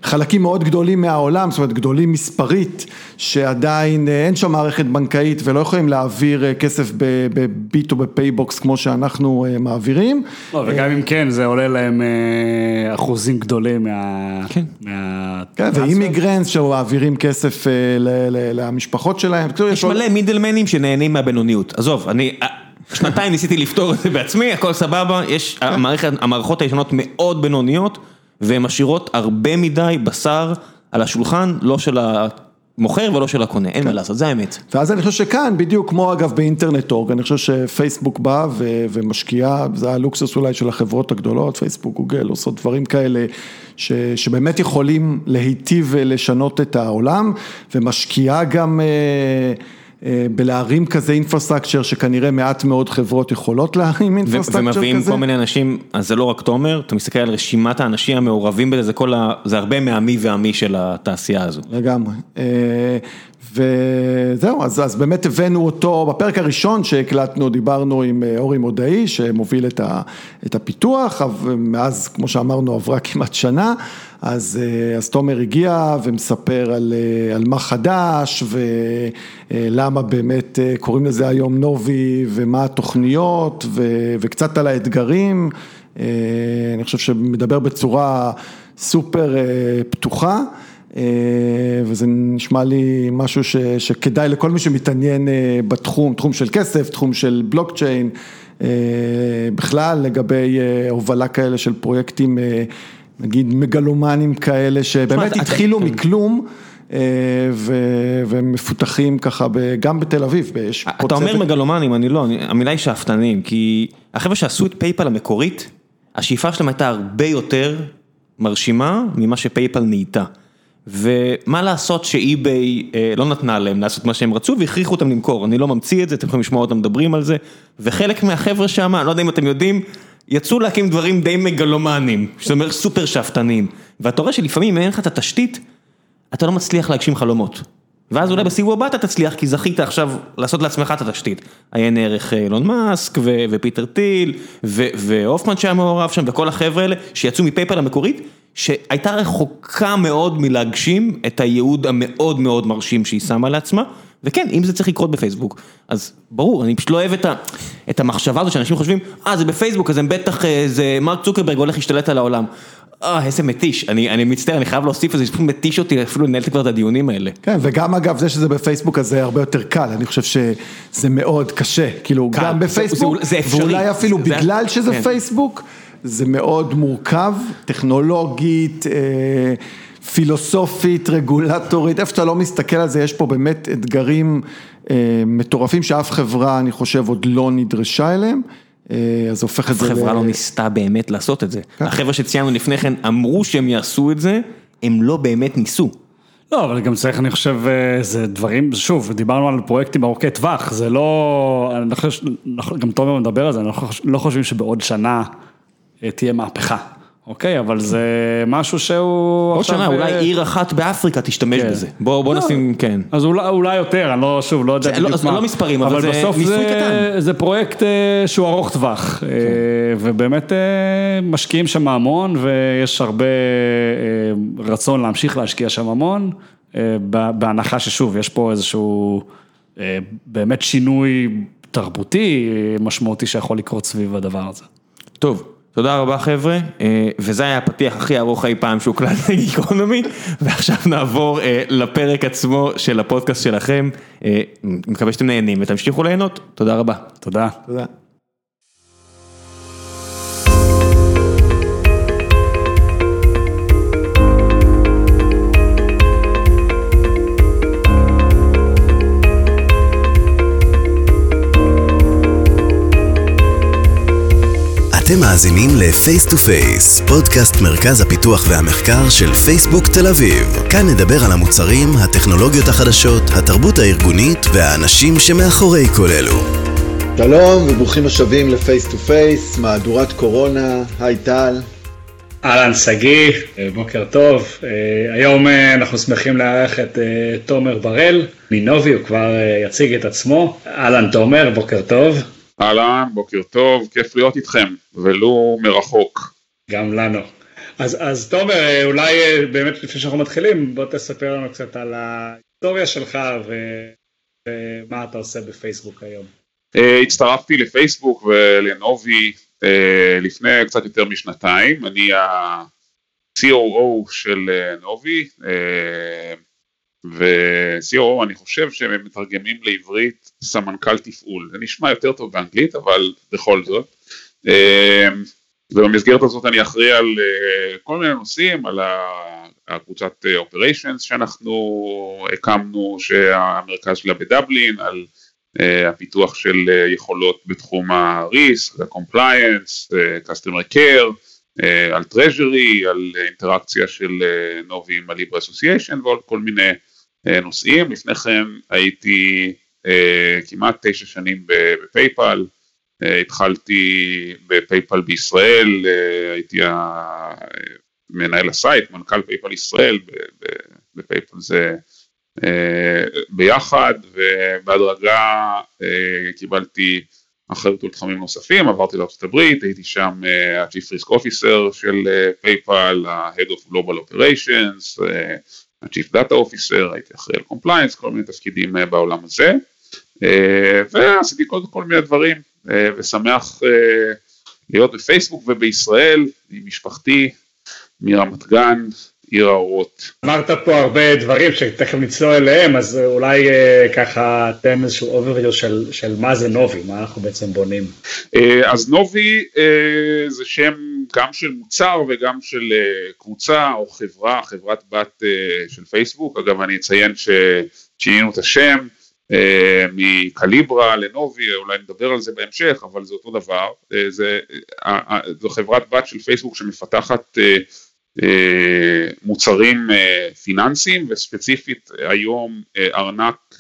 Speaker 3: וחלקים מאוד גדולים מהעולם, זאת אומרת, גדולים מספרית, שעדיין אה, אין שם מערכת בנקאית ולא יכולים להעביר אה, כסף בביט או בפייבוקס כמו שאנחנו אה, מעבירים.
Speaker 2: לא, וגם אם כן, זה עולה להם אחוזים גדולים מה...
Speaker 1: כן.
Speaker 2: מה...
Speaker 3: כן, ו immigrants שמעבירים כסף ל- ל- למשפחות שלהם.
Speaker 1: יש
Speaker 3: עוד-
Speaker 1: מלא מידלמנים שנהנים מהבינוניות. עזוב, אני שנתיים ניסיתי לפתור את זה בעצמי, הכל סבבה, יש, המערכת, המערכות הישנות מאוד בינוניות, והן משאירות הרבה מדי בשר על השולחן, לא של המוכר ולא של הקונה, אין מה לעשות, זה האמת.
Speaker 3: ואז אני חושב שכאן, בדיוק כמו אגב באינטרנט אורג, אני חושב שפייסבוק בא ומשקיעה, זה הלוקסוס אולי של החברות הגדולות, פייסבוק, גוגל, עושות דברים כאלה, ש- שבאמת יכולים להיטיב ולשנות את העולם, ומשקיעה גם... אה, בלהרים כזה infrastructure שכנראה מעט מאוד חברות יכולות להרים infrastructure כזה.
Speaker 1: ומביאים כל מיני אנשים, אז זה לא רק תומר, אתה מסתכל על רשימת האנשים המעורבים בזה, זה כל ה... זה הרבה מהמי והמי של התעשייה הזו.
Speaker 3: לגמרי. אה, וזהו, אז, אז באמת הבאנו אותו, בפרק הראשון שהקלטנו דיברנו עם אה, אורי מודעי שמוביל את, ה, את הפיתוח, מאז כמו שאמרנו עברה כמעט שנה, אז, אה, אז תומר הגיע ומספר על, אה, על מה חדש ולמה באמת אה, קוראים לזה היום נובי ומה התוכניות ו, וקצת על האתגרים, אני חושב שמדבר בצורה סופר פתוחה. וזה נשמע לי משהו ש, שכדאי לכל מי שמתעניין בתחום, תחום של כסף, תחום של בלוקצ'יין, בכלל לגבי הובלה כאלה של פרויקטים, נגיד מגלומנים כאלה, שבאמת התחילו מכלום. ומפותחים ככה גם בתל אביב.
Speaker 1: אתה אומר מגלומנים, אני לא, המילה היא שאפתנים, כי החבר'ה שעשו את פייפל המקורית, השאיפה שלהם הייתה הרבה יותר מרשימה ממה שפייפל נהייתה. ומה לעשות שאי-ביי לא נתנה להם לעשות מה שהם רצו והכריחו אותם למכור, אני לא ממציא את זה, אתם יכולים לשמוע אותם מדברים על זה, וחלק מהחבר'ה שם, אני לא יודע אם אתם יודעים, יצאו להקים דברים די מגלומנים, זאת אומרת סופר שאפתנים, ואתה רואה שלפעמים אם אין לך את התשתית, אתה לא מצליח להגשים חלומות. ואז אולי בסיבוב הבא אתה תצליח, כי זכית עכשיו לעשות לעצמך את התשתית. עיין ערך אילון מאסק, ופיטר טיל, והופמן שהיה מעורב שם, וכל החבר'ה האלה, שיצאו מפייפל המקורית, שהייתה רחוקה מאוד מלהגשים את הייעוד המאוד מאוד מרשים שהיא שמה לעצמה, וכן, אם זה צריך לקרות בפייסבוק, אז ברור, אני פשוט לא אוהב את המחשבה הזו שאנשים חושבים, אה, זה בפייסבוק, אז הם בטח, זה מרק צוקרברג הולך להשתלט על העולם. אה, איזה מתיש, אני מצטער, אני חייב להוסיף את זה, זה פשוט מתיש אותי אפילו לנהל כבר את הדיונים האלה.
Speaker 3: כן, וגם אגב, זה שזה בפייסבוק, אז זה הרבה יותר קל, אני חושב שזה מאוד קשה, כאילו, גם בפייסבוק, ואולי אפילו בגלל שזה פייסבוק, זה מאוד מורכב, טכנולוגית, פילוסופית, רגולטורית, איפה שאתה לא מסתכל על זה, יש פה באמת אתגרים מטורפים שאף חברה, אני חושב, עוד לא נדרשה אליהם. אז הופך את זה...
Speaker 1: אף חברה לא ניסתה באמת לעשות את זה. החבר'ה שציינו לפני כן אמרו שהם יעשו את זה, הם לא באמת ניסו.
Speaker 2: לא, אבל גם צריך, אני חושב, זה דברים, שוב, דיברנו על פרויקטים ארוכי טווח, זה לא, אני חושב, גם תומר מדבר על זה, אנחנו לא חושבים שבעוד שנה תהיה מהפכה. אוקיי, אבל זה משהו שהוא...
Speaker 1: עוד שנה, אולי עיר אחת באפריקה תשתמש בזה. בוא נשים, כן.
Speaker 2: אז אולי יותר, אני לא, שוב, לא יודע בדיוק מה.
Speaker 1: זה לא מספרים, אבל זה ניסוי קטן.
Speaker 2: זה פרויקט שהוא ארוך טווח, ובאמת משקיעים שם המון, ויש הרבה רצון להמשיך להשקיע שם המון, בהנחה ששוב, יש פה איזשהו באמת שינוי תרבותי משמעותי שיכול לקרות סביב הדבר הזה.
Speaker 1: טוב. תודה רבה חבר'ה, וזה היה הפתיח הכי ארוך אי פעם שהוקלט לגיקונומי, ועכשיו נעבור לפרק עצמו של הפודקאסט שלכם, מקווה שאתם נהנים ותמשיכו ליהנות, תודה רבה.
Speaker 2: תודה.
Speaker 3: תודה.
Speaker 4: אתם מאזינים ל-Face to Face, פודקאסט מרכז הפיתוח והמחקר של פייסבוק תל אביב. כאן נדבר על המוצרים, הטכנולוגיות החדשות, התרבות הארגונית והאנשים שמאחורי כל אלו.
Speaker 3: שלום וברוכים השבים ל-Face to Face, מהדורת קורונה, היי טל.
Speaker 2: אהלן שגיא, בוקר טוב. היום אנחנו שמחים לארח את תומר בראל מנובי, הוא כבר יציג את עצמו. אהלן תומר, בוקר טוב.
Speaker 5: אהלן, בוקר טוב, כיף להיות איתכם, ולו מרחוק.
Speaker 2: גם לנו. אז, אז תומר, אולי באמת לפני שאנחנו מתחילים, בוא תספר לנו קצת על ההיסטוריה שלך ו... ומה אתה עושה בפייסבוק היום.
Speaker 5: הצטרפתי לפייסבוק ולנובי לפני קצת יותר משנתיים, אני ה-COO של נובי, ו-COO אני חושב שהם מתרגמים לעברית סמנכ"ל תפעול, זה נשמע יותר טוב באנגלית אבל בכל זאת, ובמסגרת הזאת אני אחראי על כל מיני נושאים, על הקבוצת אופריישנס שאנחנו הקמנו, שהמרכז שלה בדבלין, על הפיתוח של יכולות בתחום ה-risk, ה-compliance, customer care, על treasury, על אינטראקציה של נובי עם ה-Libra Association ועוד כל מיני נושאים, לפני כן הייתי כמעט תשע שנים בפייפל, התחלתי בפייפל בישראל, הייתי מנהל ה site, מנכ"ל פייפל ישראל, בפייפל זה ביחד, ובהדרגה קיבלתי אחריות על נוספים, עברתי לארה"ב, הייתי שם ה-Chief Risk Officer של פייפל, ה-Head of Global Operations, ה-Chief Data Officer, הייתי אחראי על Compliance, כל מיני תפקידים בעולם הזה, ועשיתי כל, כל מיני דברים, ושמח להיות בפייסבוק ובישראל עם משפחתי מרמת גן, עיר האורות.
Speaker 2: אמרת פה הרבה דברים שתכף נצלול אליהם, אז אולי אה, ככה תן איזשהו overview של, של מה זה נובי, מה אנחנו בעצם בונים.
Speaker 5: אה, אז נובי אה, זה שם גם של מוצר וגם של קבוצה או חברה, חברת בת של פייסבוק, אגב אני אציין ששינינו את השם. מקליברה לנובי, אולי נדבר על זה בהמשך, אבל זה אותו דבר, זה, זו חברת בת של פייסבוק שמפתחת אה, מוצרים אה, פיננסיים וספציפית היום אה, ארנק,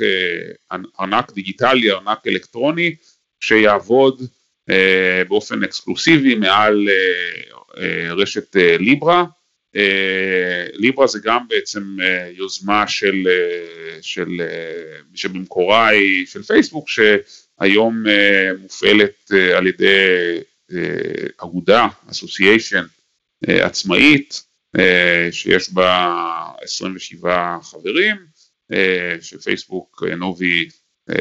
Speaker 5: ארנק דיגיטלי, ארנק אלקטרוני שיעבוד באופן אקסקלוסיבי מעל רשת ליברה. ליברה זה גם בעצם יוזמה של, של, שבמקורה היא של פייסבוק שהיום מופעלת על ידי אגודה, אסוסיישן עצמאית אה, שיש בה 27 חברים, אה, שפייסבוק אה, נובי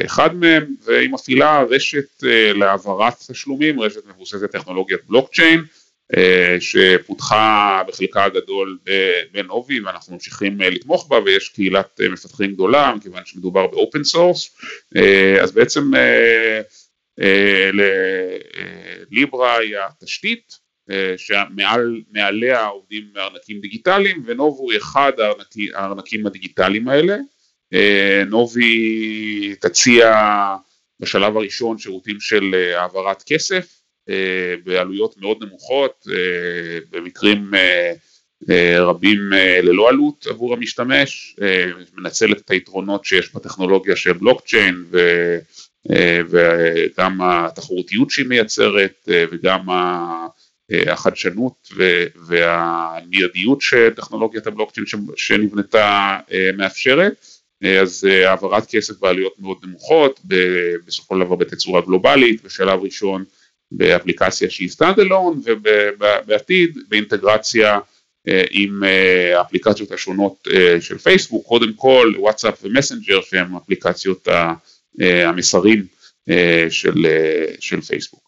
Speaker 5: אחד מהם, והיא מפעילה רשת להעברת תשלומים, רשת מבוססת טכנולוגיית בלוקצ'יין, שפותחה בחלקה הגדול בנובי ואנחנו ממשיכים לתמוך בה ויש קהילת מפתחים גדולה מכיוון שמדובר ב open source, אז בעצם ליברה היא התשתית אה, שמעליה עובדים ארנקים דיגיטליים ונובי היא אחד הארנקים הדיגיטליים האלה. אה, נובי תציע בשלב הראשון שירותים של אה, העברת כסף בעלויות מאוד נמוכות, במקרים רבים ללא עלות עבור המשתמש, מנצלת את היתרונות שיש בטכנולוגיה של בלוקצ'יין וגם התחרותיות שהיא מייצרת וגם אה, החדשנות והמיידיות שטכנולוגיית הבלוקצ'יין שנבנתה אה, מאפשרת, אה, אז העברת כסף בעלויות מאוד נמוכות, בסופו של דבר בתצורה גלובלית, בשלב ראשון באפליקציה שהיא stand alone ובעתיד באינטגרציה עם האפליקציות השונות של פייסבוק, קודם כל וואטסאפ ומסנג'ר שהם אפליקציות המסרים של, של פייסבוק.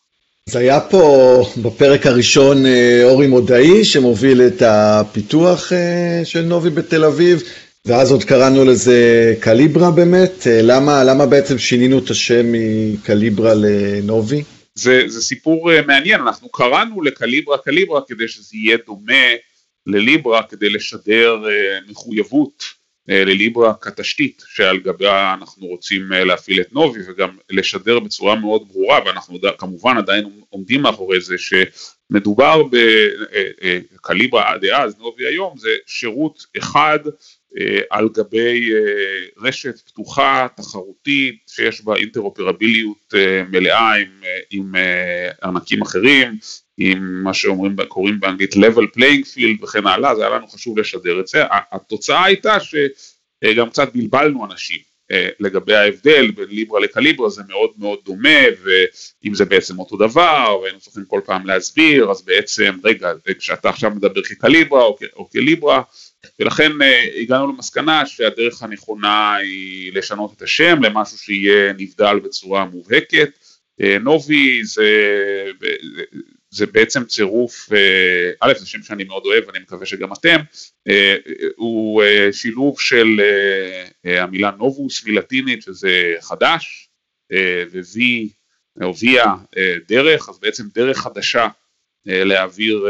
Speaker 3: אז היה פה בפרק הראשון אה, אורי מודעי שמוביל את הפיתוח אה, של נובי בתל אביב, ואז עוד קראנו לזה קליברה באמת, אה, למה, למה בעצם שינינו את השם מקליברה לנובי?
Speaker 5: זה, זה סיפור מעניין, אנחנו קראנו לקליברה קליברה כדי שזה יהיה דומה לליברה כדי לשדר מחויבות לליברה כתשתית שעל גביה אנחנו רוצים אה, להפעיל את נובי וגם לשדר בצורה מאוד ברורה ואנחנו כמובן עדיין עומדים מאחורי זה שמדובר בקליברה אה, עד אז, נובי היום, זה שירות אחד על גבי רשת פתוחה, תחרותית, שיש בה אינטרופרביליות מלאה עם, עם ארנקים אחרים, עם מה שאומרים, קוראים באנגלית level playing field וכן הלאה, זה היה לנו חשוב לשדר את זה. התוצאה הייתה שגם קצת בלבלנו אנשים אה, לגבי ההבדל בין ליברה לקליברה, זה מאוד מאוד דומה, ואם זה בעצם אותו דבר, והיינו צריכים כל פעם להסביר, אז בעצם, רגע, כשאתה עכשיו מדבר כקליברה או, כליברה, ולכן אה, הגענו למסקנה שהדרך הנכונה היא לשנות את השם למשהו שיהיה נבדל בצורה מובהקת. אה, נובי זה, זה בעצם צירוף, אה, א' זה שם שאני מאוד אוהב, אני מקווה שגם אתם, אה, הוא אה, שילוב של המילה נובוס מלטינית שזה חדש, וי או ויה דרך, אז בעצם דרך חדשה להעביר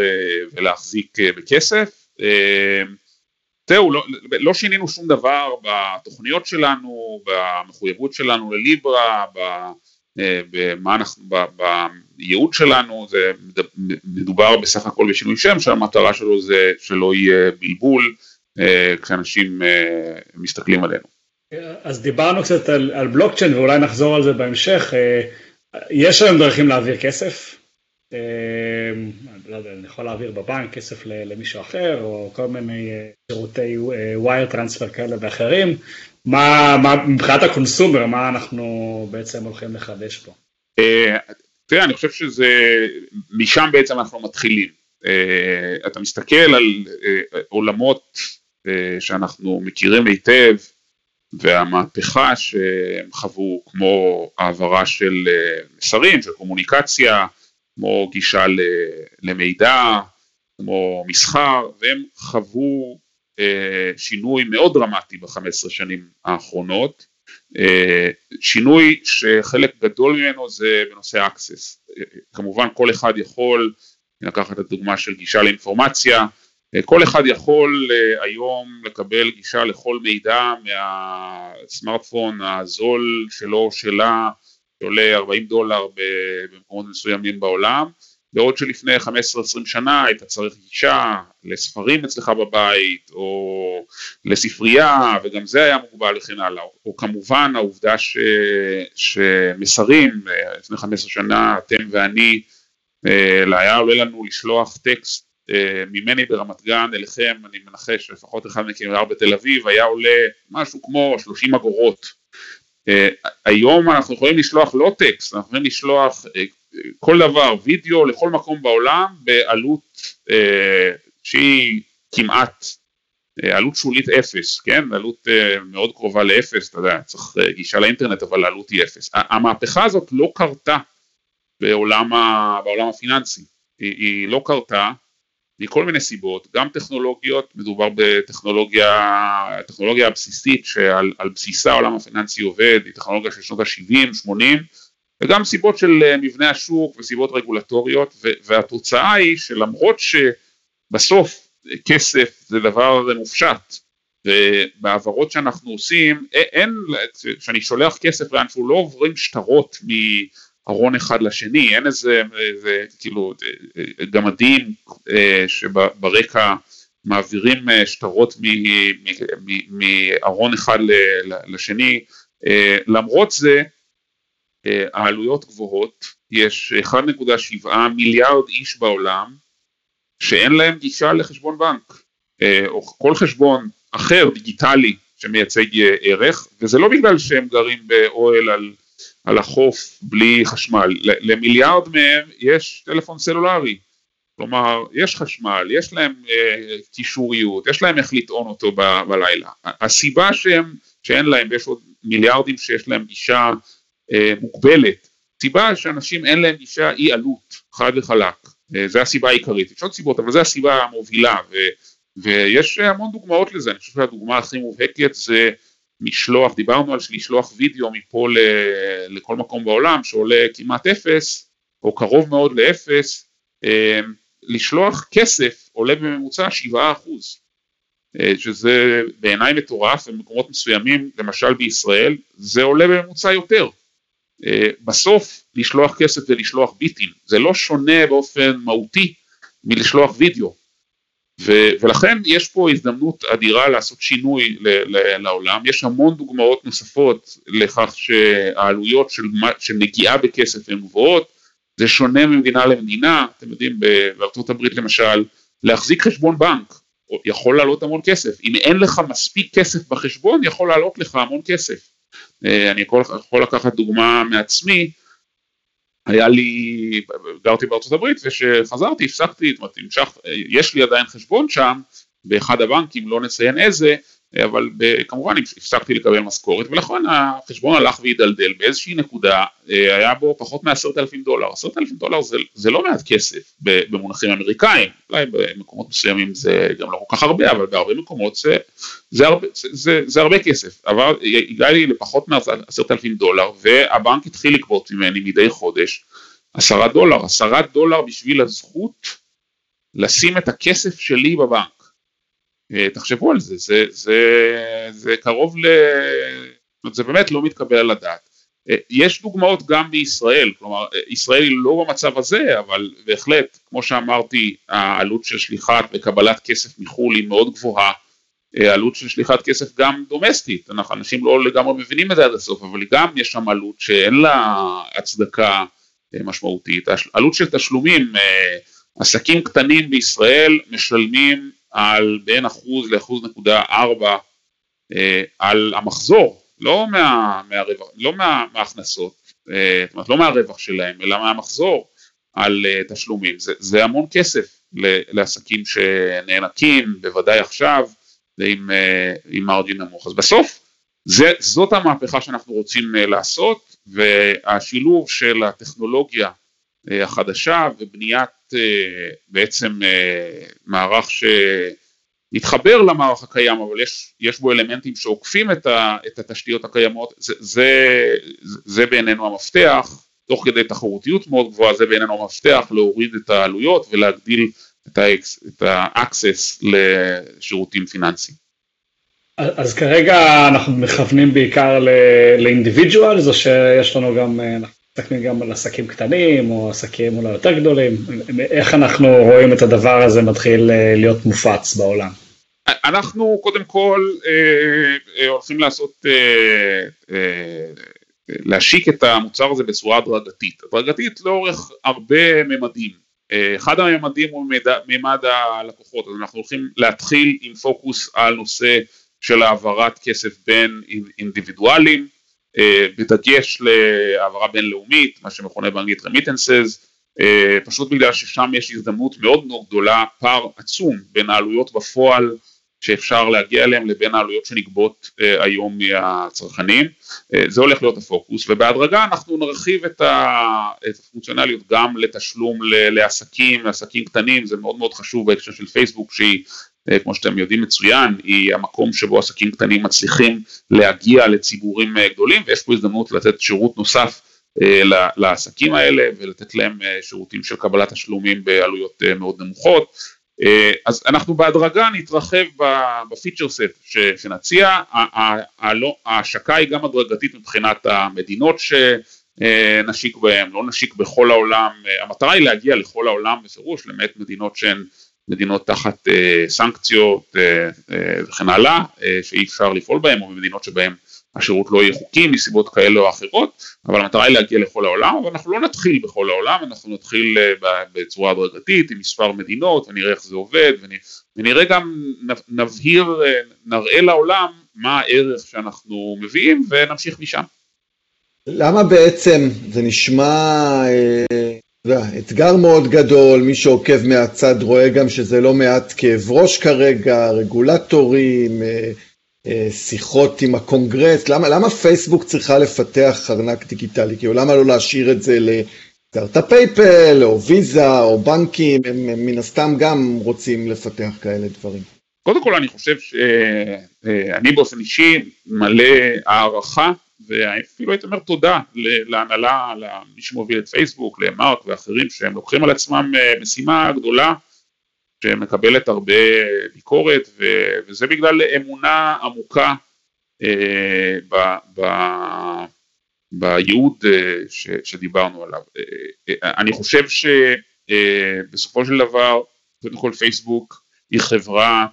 Speaker 5: ולהחזיק בכסף. זהו, לא, לא שינינו שום דבר בתוכניות שלנו, במחויבות שלנו לליברה, במה אנחנו, בייעוד שלנו, זה מדובר בסך הכל בשינוי שם שהמטרה שלו זה שלא יהיה בלבול אה, כשאנשים אה, מסתכלים עלינו.
Speaker 2: אז דיברנו קצת על, על בלוקצ'יין ואולי נחזור על זה בהמשך, אה, יש היום דרכים להעביר כסף, לא יודע, אני יכול להעביר בבנק כסף למישהו אחר או כל מיני שירותי ווייר טרנספר כאלה ואחרים, מה, מה מבחינת הקונסומר, מה אנחנו בעצם הולכים לחדש פה?
Speaker 5: תראה, אני חושב שזה, משם בעצם אנחנו מתחילים. Uh, אתה מסתכל על uh, עולמות שאנחנו מכירים היטב והמהפכה שהם חוו כמו העברה של מסרים, של קומוניקציה, כמו גישה למידע, כמו מסחר, והם חוו שינוי מאוד דרמטי ב-15 שנים האחרונות, שינוי שחלק גדול ממנו זה בנושא access, כמובן כל אחד יכול לקחת את הדוגמה של גישה לאינפורמציה, כל אחד יכול היום לקבל גישה לכל מידע מהסמארטפון הזול שלו או שלה שעולה 40 דולר במקומות מסוימים בעולם בעוד שלפני 15-20 שנה היית צריך גישה לספרים אצלך בבית או לספרייה וגם זה היה מוגבל וכן הלאה. או כמובן העובדה ש... שמסרים לפני 15 שנה אתם ואני היה עולה לנו לשלוח טקסט ממני ברמת גן אליכם אני מנחש לפחות אחד מכם גר בתל אביב היה עולה משהו כמו 30 אגורות. היום אנחנו יכולים לשלוח לא טקסט אנחנו יכולים לשלוח כל דבר, וידאו לכל מקום בעולם בעלות אה, שהיא כמעט אה, עלות שולית אפס, כן? עלות אה, מאוד קרובה לאפס, אתה יודע, צריך גישה לאינטרנט אבל העלות היא אפס. המהפכה הזאת לא קרתה בעולם, ה, בעולם הפיננסי, היא, היא לא קרתה מכל מיני סיבות, גם טכנולוגיות, מדובר בטכנולוגיה, הטכנולוגיה הבסיסית שעל בסיסה העולם הפיננסי עובד, היא טכנולוגיה של שנות ה-70, 80, וגם סיבות של אה, מבנה השוק וסיבות רגולטוריות והתוצאה היא שלמרות שבסוף כסף זה דבר מופשט ובהעברות שאנחנו עושים אין, כשאני שולח כסף לאנשהו לא עוברים שטרות מארון אחד לשני, אין איזה, איזה כאילו גמדים אה, שברקע מעבירים אה, שטרות מארון אחד לשני, למרות זה אה, העלויות גבוהות, יש 1.7 מיליארד איש בעולם שאין להם גישה לחשבון בנק, אה, או כל חשבון אחר דיגיטלי שמייצג אה, ערך, וזה לא בגלל שהם גרים באוהל על, על החוף בלי חשמל, למיליארד מהם יש טלפון סלולרי, כלומר יש חשמל, יש להם קישוריות, יש להם איך לטעון אותו ב, בלילה, הסיבה שהם, שאין להם, ויש עוד מיליארדים שיש להם גישה אה, מוגבלת, סיבה שאנשים אין להם גישה אי עלות, חד וחלק, אה, זה הסיבה העיקרית, יש עוד סיבות אבל זו הסיבה המובילה ו, ויש המון דוגמאות לזה, אני חושב שהדוגמה הכי מובהקת זה משלוח, דיברנו על לשלוח וידאו מפה ל, לכל מקום בעולם שעולה כמעט אפס או קרוב מאוד לאפס, אה, לשלוח כסף עולה בממוצע 7 אחוז, שזה בעיניי מטורף במקומות מסוימים, למשל בישראל, זה עולה בממוצע יותר. אה, בסוף לשלוח כסף ולשלוח ביטים, זה לא שונה באופן מהותי מלשלוח וידאו, ו- ולכן יש פה הזדמנות אדירה לעשות שינוי ל- ל- לעולם, יש המון דוגמאות נוספות לכך שהעלויות של, של נגיעה בכסף הן גבוהות, זה שונה ממדינה למדינה, אתם יודעים בארצות הברית למשל, להחזיק חשבון בנק יכול לעלות המון כסף, אם אין לך מספיק כסף בחשבון יכול לעלות לך המון כסף, אני יכול, יכול לקחת דוגמה מעצמי, היה לי, גרתי בארצות הברית וכשחזרתי הפסקתי, זאת אומרת, המשך, יש לי עדיין חשבון שם באחד הבנקים, לא נציין איזה, אבל כמובן הפסקתי לקבל משכורת ולכן החשבון הלך והידלדל באיזושהי נקודה אה, היה בו פחות מעשרת אלפים דולר, עשרת אלפים דולר זה, זה לא מעט כסף במונחים אמריקאים, אולי במקומות מסוימים זה גם לא כל כך הרבה אבל בהרבה מקומות זה, זה, הרבה, זה, זה, זה הרבה כסף, אבל הגע לי לפחות מעשרת אלפים דולר והבנק התחיל לגבות ממני מדי חודש עשרה דולר, עשרה דולר בשביל הזכות לשים את הכסף שלי בבנק תחשבו על זה, זה, זה, זה קרוב ל... זה באמת לא מתקבל על הדעת. אה, יש דוגמאות גם בישראל, כלומר ישראל היא לא במצב הזה, אבל בהחלט, כמו שאמרתי, העלות של שליחת וקבלת כסף מחו"ל היא מאוד גבוהה, אה, עלות של שליחת כסף גם דומסטית, אנחנו אנשים לא לגמרי מבינים את זה עד הסוף, אבל גם יש שם עלות שאין לה הצדקה משמעותית, עלות של תשלומים, עסקים קטנים בישראל משלמים על בין אחוז לאחוז נקודה ארבע אה, על המחזור, לא, מה, מהרווח, לא מה, מההכנסות, אה, זאת אומרת לא מהרווח שלהם, אלא מהמחזור על אה, תשלומים, זה, זה המון כסף לעסקים שנאנקים, בוודאי עכשיו, ועם עם מרג'ין נמוך. אז בסוף זה, זאת המהפכה שאנחנו רוצים לעשות, והשילוב של הטכנולוגיה החדשה ובניית בעצם מערך ש... מתחבר למערך הקיים, אבל יש, יש בו אלמנטים שעוקפים את, ה, את התשתיות הקיימות, זה, זה, זה בעינינו המפתח, תוך כדי תחרותיות מאוד גבוהה, זה בעינינו המפתח להוריד את העלויות ולהגדיל את ה-access לשירותים פיננסיים.
Speaker 2: אז כרגע אנחנו מכוונים בעיקר לאינדיבידואלס, או שיש לנו גם, אנחנו מסתכלים גם על עסקים קטנים, או עסקים אולי יותר גדולים, איך אנחנו רואים את הדבר הזה מתחיל אה, להיות מופץ בעולם?
Speaker 5: אנחנו קודם כל אה, אה, הולכים לעשות, אה, אה, להשיק את המוצר הזה בצורה הדרגתית, הדרגתית לאורך הרבה ממדים, אה, אחד הממדים הוא מימד הלקוחות, אז אנחנו הולכים להתחיל עם פוקוס על נושא של העברת כסף בין אינדיבידואלים, אה, בדגש להעברה בינלאומית, מה שמכונה באנגלית רמיטנסס, אה, פשוט בגלל ששם יש הזדמנות מאוד מאוד גדולה, פער עצום בין העלויות בפועל שאפשר להגיע אליהם לבין העלויות שנגבות אה, היום מהצרכנים, זה הולך להיות הפוקוס ובהדרגה אנחנו נרחיב את הפונקציונליות גם לתשלום לעסקים, לעסקים קטנים, זה מאוד מאוד חשוב בהקשר של פייסבוק שהיא אה, כמו שאתם יודעים מצוין, היא המקום שבו עסקים קטנים מצליחים להגיע לציבורים אה, גדולים ויש פה הזדמנות לתת שירות נוסף אה, לעסקים האלה ולתת להם שירותים של קבלת תשלומים בעלויות מאוד נמוכות. אז אנחנו בהדרגה נתרחב בפיצ'ר סט שנציע, ההשקה היא גם הדרגתית מבחינת המדינות שנשיק בהן, לא נשיק בכל העולם, המטרה היא להגיע לכל העולם בפירוש, למעט מדינות שהן מדינות תחת אה, סנקציות אה, אה, וכן הלאה, אה, שאי אפשר לפעול בהן, או במדינות שבהן השירות לא יהיה חוקי מסיבות כאלה או אחרות, אבל המטרה היא להגיע לכל העולם, אבל אנחנו לא נתחיל בכל העולם, אנחנו נתחיל אה, בצורה הדרגתית עם מספר מדינות ונראה איך זה עובד ונראה גם, נבהיר, אה, נראה לעולם מה הערך שאנחנו מביאים ונמשיך משם.
Speaker 3: למה בעצם זה נשמע אה, אתגר מאוד גדול, מי שעוקב מהצד רואה גם שזה לא מעט כאב ראש כרגע, רגולטורים, שיחות עם הקונגרס, למה, למה פייסבוק צריכה לפתח ארנק דיגיטלי? כאילו למה לא להשאיר את זה לסטארט-אפ פייפל או ויזה או בנקים, הם, הם מן הסתם גם רוצים לפתח כאלה דברים.
Speaker 5: קודם כל אני חושב שאני באופן אישי מלא הערכה ואפילו הייתי אומר תודה להנהלה, למי שמוביל את פייסבוק, למרק ואחרים שהם לוקחים על עצמם אה, משימה גדולה שמקבלת הרבה ביקורת וזה בגלל אמונה עמוקה אה, ב, ב, בייעוד אה, ש, שדיברנו עליו. אני חושב שבסופו של דבר קודם כל פייסבוק היא חברה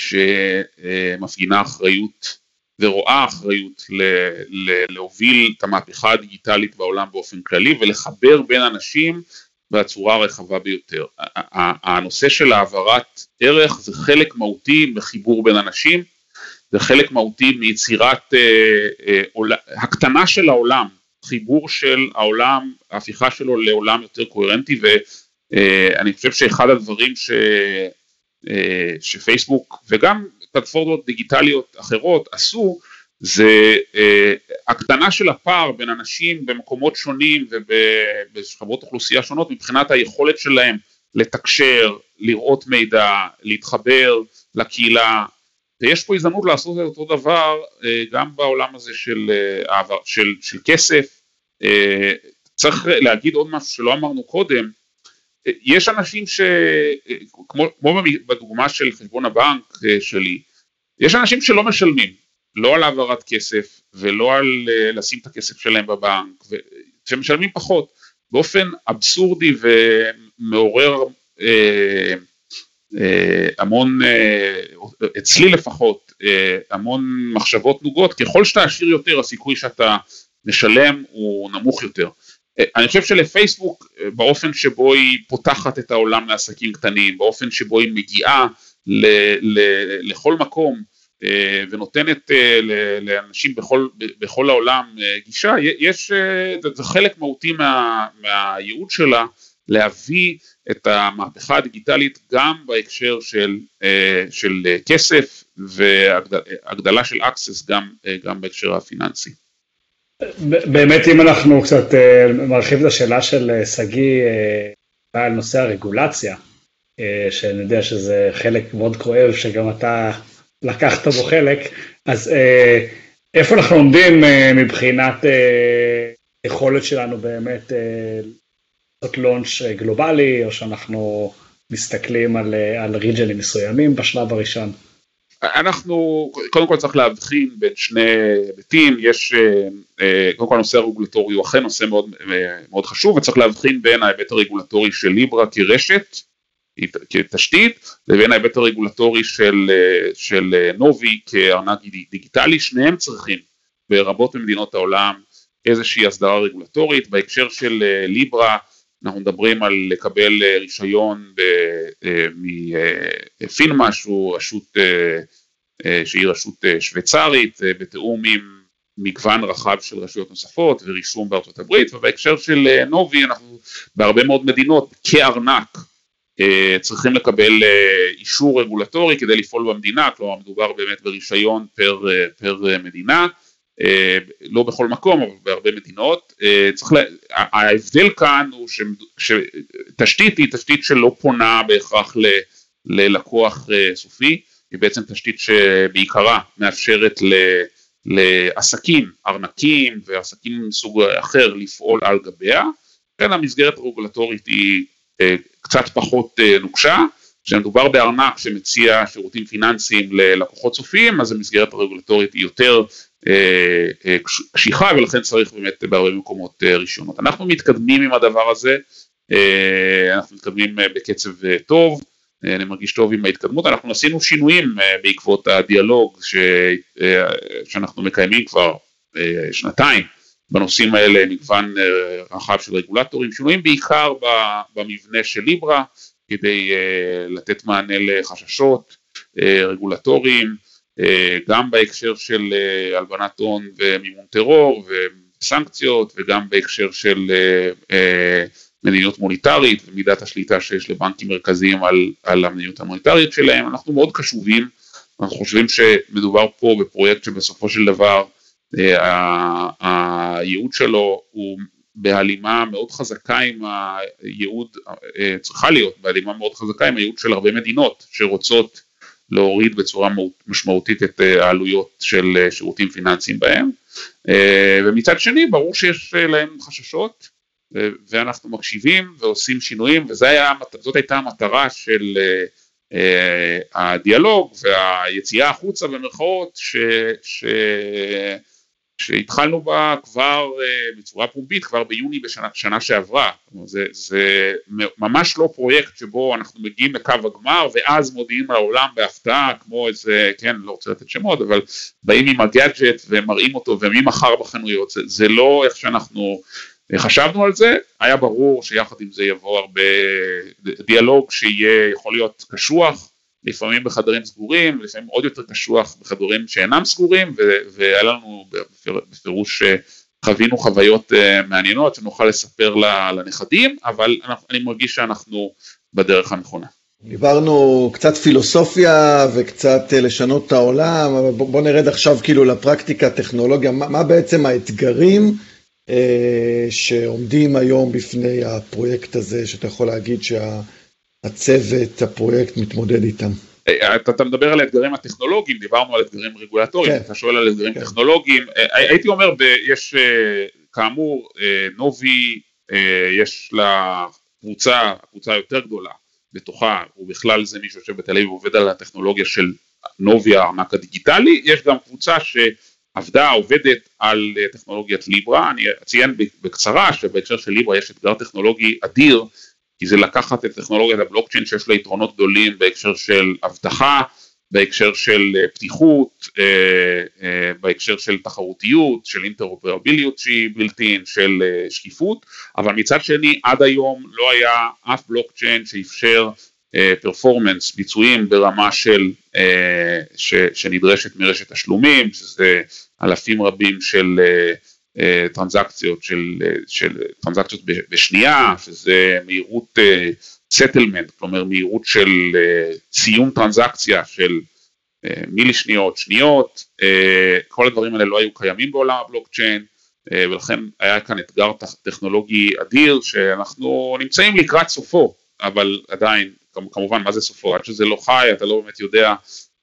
Speaker 5: שמפגינה אחריות ורואה אחריות ל- ל- להוביל את המהפכה הדיגיטלית בעולם באופן כללי ולחבר בין אנשים בצורה הרחבה ביותר. הנושא של העברת ערך זה חלק מהותי בחיבור בין אנשים, זה חלק מהותי מיצירת אה, אה, הקטנה של העולם, חיבור של העולם, ההפיכה שלו לעולם יותר קוהרנטי ואני אה, חושב שאחד הדברים ש, שפייסבוק וגם פלטפורמות דיגיטליות אחרות עשו זה אה, הקטנה של הפער בין אנשים במקומות שונים ובשכבות אוכלוסייה שונות מבחינת היכולת שלהם לתקשר, לראות מידע, להתחבר לקהילה. ויש פה הזדמנות לעשות את אותו דבר אה, גם בעולם הזה של, אה, של, של כסף. אה, צריך להגיד עוד משהו שלא אמרנו קודם, יש אנשים ש... כמו, כמו בדוגמה של חשבון הבנק אה, שלי, יש אנשים שלא משלמים, לא על העברת כסף ולא על אה, לשים את הכסף שלהם בבנק, שמשלמים פחות, באופן אבסורדי ומעורר אה, אה, המון, אה, אצלי לפחות, אה, המון מחשבות נוגות, ככל שאתה עשיר יותר הסיכוי שאתה משלם הוא נמוך יותר. אני חושב שלפייסבוק באופן שבו היא פותחת את העולם לעסקים קטנים, באופן שבו היא מגיעה ל, ל, לכל מקום אה, ונותנת אה, לאנשים בכל, בכל העולם אה, גישה, יש, זה חלק מהותי מה, מהייעוד שלה להביא את המהפכה הדיגיטלית גם בהקשר של, של כסף והגדלה של access גם, גם בהקשר הפיננסי.
Speaker 2: באמת אם אנחנו קצת מרחיבים את השאלה של שגיא על נושא הרגולציה, שאני יודע שזה חלק מאוד כואב שגם אתה לקחת בו חלק, אז איפה אנחנו עומדים מבחינת יכולת שלנו באמת לעשות לונץ' גלובלי, או שאנחנו מסתכלים על, על ריג'נים מסוימים בשלב הראשון?
Speaker 5: אנחנו, קודם כל צריך להבחין בין שני היבטים, יש, אה, אה, קודם כל הנושא הרגולטורי הוא אכן נושא מאוד, אה, מאוד חשוב, וצריך להבחין בין ההיבט הרגולטורי של ליברה כרשת, כתשתית, לבין ההיבט הרגולטורי של, של נובי כארנק דיגיטלי, שניהם צריכים ברבות ממדינות העולם איזושהי הסדרה רגולטורית, בהקשר של ליברה אנחנו מדברים על לקבל אה, רישיון אה, מפינמה שהוא רשות אה, שהיא רשות שוויצרית בתיאום עם מגוון רחב של רשויות נוספות ורישום בארצות הברית. ובהקשר של נובי אנחנו בהרבה מאוד מדינות כארנק צריכים לקבל אישור רגולטורי כדי לפעול במדינה, כלומר מדובר באמת ברישיון פר, פר מדינה אה, לא בכל מקום אבל בהרבה מדינות, אה, לה, ההבדל כאן הוא שתשתית היא תשתית שלא פונה בהכרח ל, ללקוח אה, סופי, היא בעצם תשתית שבעיקרה מאפשרת ל, לעסקים, ארנקים ועסקים מסוג אחר לפעול על גביה, כן המסגרת הרגולטורית היא קצת פחות נוקשה, כשמדובר בארנק שמציע שירותים פיננסיים ללקוחות סופיים אז המסגרת הרגולטורית היא יותר אה, אה, קשיחה ולכן צריך באמת בהרבה מקומות אה, רישיונות. אנחנו מתקדמים עם הדבר הזה, אנחנו מתקדמים בקצב טוב, אני מרגיש טוב עם ההתקדמות, אנחנו עשינו שינויים בעקבות הדיאלוג ש... שאנחנו מקיימים כבר שנתיים בנושאים האלה, מגוון רחב של רגולטורים, שינויים בעיקר במבנה של ליברה כדי לתת מענה לחששות רגולטוריים, אה, גם בהקשר של אה, הלבנת הון ומימון טרור וסנקציות וגם בהקשר של אה, מדיניות מוניטרית ומידת השליטה שיש לבנקים מרכזיים על, על המדיניות המוניטרית שלהם, אנחנו מאוד קשובים, אנחנו חושבים שמדובר פה בפרויקט שבסופו של דבר הייעוד שלו הוא בהלימה מאוד חזקה עם הייעוד, צריכה להיות בהלימה מאוד חזקה עם הייעוד של הרבה מדינות שרוצות להוריד בצורה משמעותית את אה, העלויות של אה, שירותים פיננסיים בהם. אה, ומצד שני ברור שיש להם חששות ואנחנו מקשיבים ועושים שינויים וזאת הייתה המטרה של הדיאלוג והיציאה החוצה במרכאות ש, ש, שהתחלנו בה כבר אה, בצורה פומבית כבר ביוני בשנה שנה שעברה, זה, זה ממש לא פרויקט שבו אנחנו מגיעים לקו הגמר ואז מודיעים לעולם בהפתעה כמו איזה, כן, לא רוצה לתת שמות, אבל באים עם הגאדג'ט ומראים אותו ומי וממחר בחנויות, זה, זה לא איך שאנחנו חשבנו על זה, היה ברור שיחד עם זה יבוא הרבה דיאלוג שיהיה יכול להיות קשוח לפעמים בחדרים סגורים, לפעמים עוד יותר קשוח בחדרים שאינם סגורים, והיה לנו בפירוש אה, חווינו חוויות אה, מעניינות שנוכל לספר לנכדים, אבל אני מרגיש שאנחנו בדרך הנכונה.
Speaker 3: דיברנו קצת פילוסופיה וקצת אה, לשנות את העולם, אבל בוא נרד עכשיו כאילו לפרקטיקה, טכנולוגיה, מה, מה בעצם האתגרים שעומדים היום בפני הפרויקט הזה, שאתה יכול להגיד שה... הצוות, הפרויקט מתמודד איתם.
Speaker 5: אה, אתה, אתה מדבר על האתגרים הטכנולוגיים, דיברנו על אתגרים רגולטוריים, כן. אתה שואל על אתגרים כן. טכנולוגיים, אה, הייתי אומר, ב, יש אה, כאמור נובי, יש לה קבוצה, קבוצה יותר גדולה בתוכה, ובכלל זה מי שיושב בתל אביב ועובד על הטכנולוגיה של נובי הארנק הדיגיטלי, יש גם קבוצה שעבדה, עובדת על טכנולוגיית ליברה, אני אציין בקצרה שבהקשר של ליברה יש אתגר טכנולוגי אדיר כי זה לקחת את טכנולוגיית הבלוקצ'יין שיש לה יתרונות גדולים בהקשר של אבטחה, בהקשר של אה, פתיחות, אה, אה, בהקשר של תחרותיות, של אינטרופרביליות שהיא בלתי של שקיפות, אבל מצד שני עד היום לא היה אף בלוקצ'יין שאפשר פרפורמנס, ביצועים ברמה של, ש, שנדרשת מרשת תשלומים, שזה אלפים רבים של טרנזקציות של, של טרנזקציות בשנייה, שזה מהירות סטלמנט, כלומר מהירות של סיום טרנזקציה של מילי שניות, שניות, כל הדברים האלה לא היו קיימים בעולם הבלוקצ'יין, ולכן היה כאן אתגר טכנולוגי אדיר שאנחנו נמצאים לקראת סופו, אבל עדיין כמובן מה זה סופו, עד שזה לא חי אתה לא באמת יודע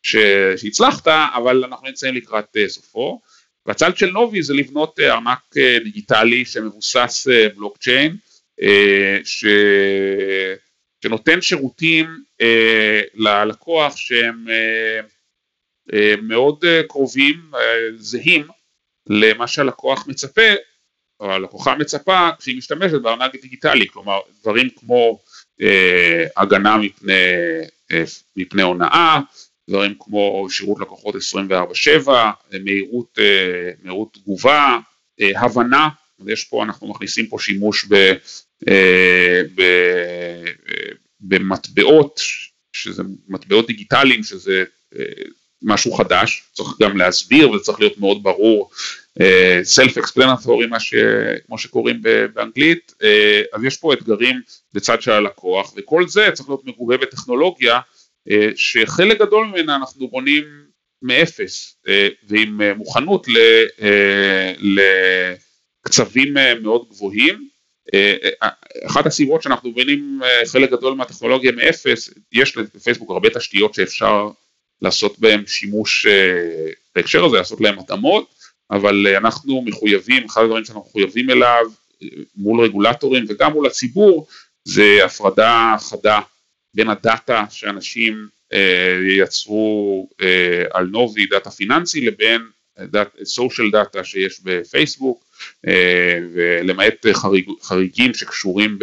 Speaker 5: שהצלחת, אבל אנחנו נמצאים לקראת סופו. והצד של נובי זה לבנות ארנק דיגיטלי שמבוסס בלוקצ'יין, ש... שנותן שירותים ללקוח שהם מאוד קרובים, זהים למה שהלקוח מצפה, או הלקוחה מצפה כשהיא משתמשת בארנק דיגיטלי, כלומר דברים כמו אה, הגנה מפני, אה, מפני הונאה, דברים כמו שירות לקוחות 24/7, מהירות, אה, מהירות תגובה, אה, הבנה, יש פה, אנחנו מכניסים פה שימוש ב, אה, ב, אה, במטבעות, שזה מטבעות דיגיטליים, שזה אה, משהו חדש, צריך גם להסביר וזה צריך להיות מאוד ברור, אקספלנטורי כמו שקוראים באנגלית, אז יש פה אתגרים בצד של הלקוח וכל זה צריך להיות מגובה בטכנולוגיה שחלק גדול ממנה אנחנו בונים מאפס uh, ועם uh, מוכנות לקצבים מאוד גבוהים. אחת הסיבות שאנחנו uh, חלק גדול מהטכנולוגיה מאפס, יש לפייסבוק הרבה תשתיות שאפשר לעשות בהם שימוש בהקשר הזה, לעשות להם התאמות, אבל אנחנו מחויבים, אחד הדברים שאנחנו מחויבים אליו מול רגולטורים וגם מול הציבור, זה הפרדה חדה בין הדאטה שאנשים אה, ייצרו אה, על נובי, דאטה פיננסי, לבין social data שיש בפייסבוק, אה, ולמעט חריג, חריגים שקשורים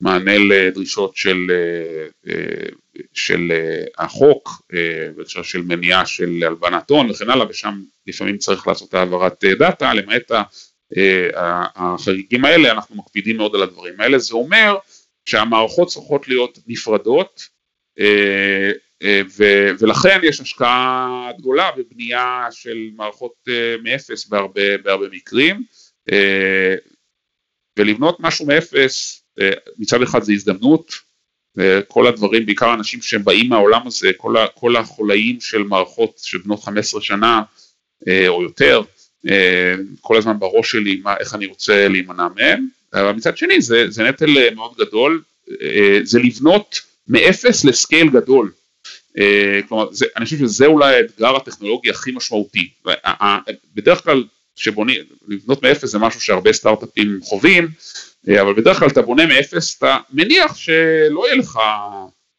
Speaker 5: במענה לדרישות של של אה, החוק, אה, בהקשר של מניעה של הלבנת הון וכן הלאה, ושם לפעמים צריך לעשות העברת אה, דאטה, למעט החריגים האלה, אנחנו מקפידים מאוד על הדברים האלה, זה אומר שהמערכות צריכות להיות נפרדות, ולכן יש השקעה גדולה בבנייה של מערכות מאפס בהרבה, בהרבה מקרים, ולבנות משהו מאפס מצד אחד זה הזדמנות, וכל הדברים, בעיקר אנשים שהם באים מהעולם הזה, כל, כל החולאים של מערכות של בנות 15 שנה אה, או יותר, אה, כל הזמן בראש שלי מה, איך אני רוצה להימנע מהם, אבל מצד שני זה, זה נטל אה, מאוד גדול, זה לבנות מאפס ל scale גדול, כלומר זה, אני חושב שזה אולי האתגר הטכנולוגי הכי משמעותי, בדרך כלל שבונים, לבנות מאפס זה משהו שהרבה סטארט-אפים חווים, אה, אבל בדרך כלל אתה בונה מאפס, אתה מניח שלא יהיה לך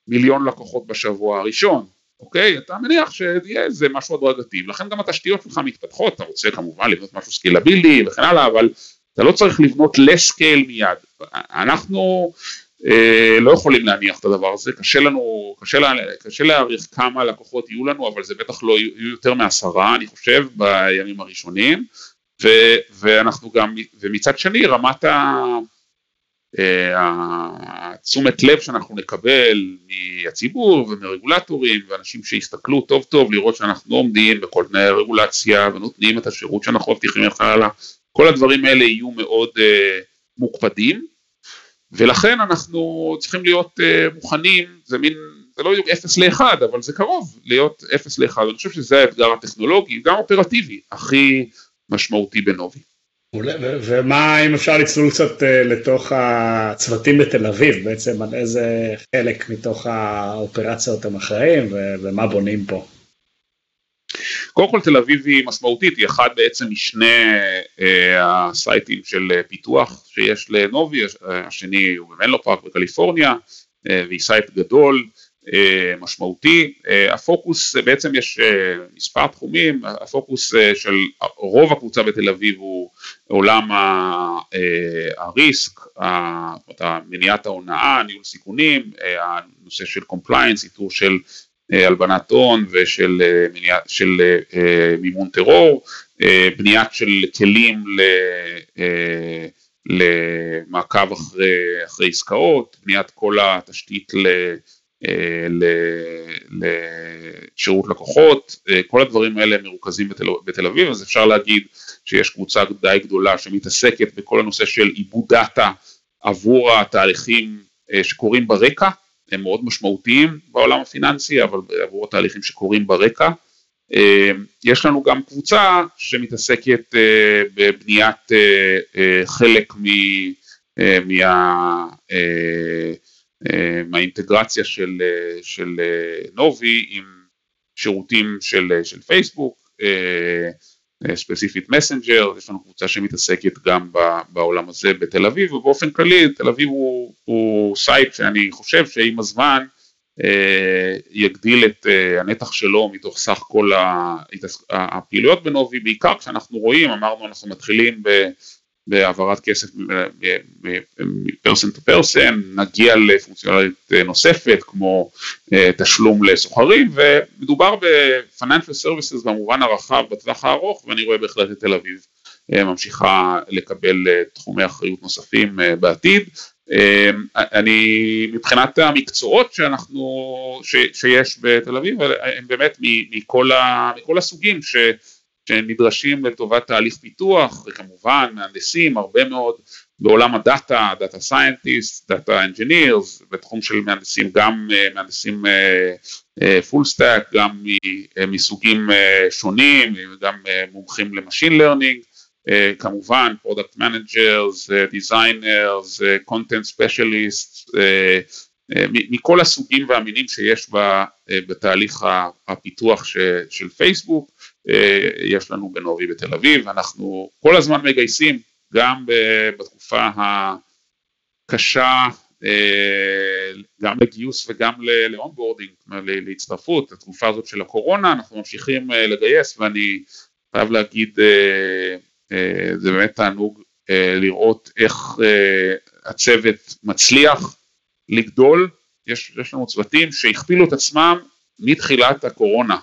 Speaker 5: מיליון לקוחות בשבוע הראשון, אוקיי? אתה מניח שיהיה איזה משהו הדרגתי, ולכן גם התשתיות שלך מתפתחות, אתה רוצה כמובן לבנות משהו סקיילבילי וכן הלאה, אבל אתה לא צריך לבנות לסקייל מיד. אנחנו אה, לא יכולים להניח את הדבר הזה, קשה לנו, קשה, לה, קשה להעריך כמה לקוחות יהיו לנו, אבל זה בטח לא יהיו יותר מעשרה, אני חושב, בימים הראשונים. ו, ואנחנו גם, ומצד שני רמת התשומת לב שאנחנו נקבל מהציבור ומרגולטורים ואנשים שיסתכלו טוב טוב לראות שאנחנו עומדים בכל תנאי הרגולציה ונותנים את השירות שאנחנו מבטיחים לך כל הדברים האלה יהיו מאוד uh, מוקפדים ולכן אנחנו צריכים להיות uh, מוכנים, זה מין, זה לא בדיוק 0 ל-1 אבל זה קרוב להיות 0 ל-1, אני חושב שזה האתגר הטכנולוגי, גם אופרטיבי, הכי משמעותי בנובי.
Speaker 2: ומה אם אפשר לצלול קצת אה, לתוך הצוותים בתל אביב, בעצם על איזה חלק מתוך האופרציות הם אחראים ומה בונים פה?
Speaker 5: קודם כל תל אביב היא משמעותית, היא אחד בעצם משני אה, הסייטים של פיתוח שיש לנובי, השני הוא במנלו פארק בקליפורניה, אה, והיא site גדול, אה, משמעותי, אה, הפוקוס אה, בעצם יש מספר תחומים, הפוקוס של רוב הקבוצה בתל אביב הוא עולם ה risk, מניעת ההונאה, ניהול סיכונים, הנושא של compliance, איתור של הלבנת הון ושל מניע, של מימון טרור, בניית של כלים ל... למעקב אחרי, אחרי עסקאות, בניית כל התשתית ל... אה, לשירות לקוחות, אה, כל הדברים האלה מרוכזים בתל, בתל אביב, אז אפשר להגיד שיש קבוצה די גדולה שמתעסקת בכל הנושא של עיבוד דאטה עבור התהליכים אה, שקורים ברקע, הם מאוד משמעותיים בעולם הפיננסי, אבל עבור התהליכים שקורים ברקע. יש לנו גם קבוצה שמתעסקת בבניית חלק מה... מהאינטגרציה של, של נובי עם שירותים של, של פייסבוק, ספציפית מסנג'ר, יש לנו קבוצה שמתעסקת גם בעולם הזה בתל אביב, ובאופן כללי תל אביב הוא, הוא site שאני חושב שעם הזמן אה, יגדיל את אה, הנתח שלו מתוך סך כל הפעילויות בנובי, בעיקר כשאנחנו רואים, אמרנו אנחנו מתחילים בהעברת כסף מ person to person, נגיע לפונקציונליות נוספת כמו אה, תשלום לסוחרים ומדובר ב-financial במובן הרחב בטווח הארוך ואני רואה בהחלט את תל אביב ממשיכה לקבל תחומי אחריות נוספים בעתיד. אני מבחינת המקצועות שאנחנו, ש, שיש בתל אביב הם באמת מכל, ה, מכל הסוגים ש, שנדרשים לטובת תהליך פיתוח וכמובן מהנדסים הרבה מאוד בעולם ה data, data scientist, data engineers, בתחום של מהנדסים גם אה, מהנדסים full אה, stack, אה, גם מסוגים שונים, גם מומחים ל machine learning כמובן product managers, designers, content specialist, מכל הסוגים והמינים שיש בה, אה, בתהליך הפיתוח ש, של פייסבוק, אה, יש לנו בנובי בתל אביב, אנחנו כל הזמן מגייסים גם בתקופה הקשה גם לגיוס וגם ל onboarding, להצטרפות, התקופה הזאת של הקורונה, אנחנו ממשיכים לגייס ואני חייב להגיד אה, זה באמת תענוג אה, לראות איך אה, הצוות מצליח לגדול, יש, יש לנו צוותים שהכפילו את עצמם מתחילת הקורונה.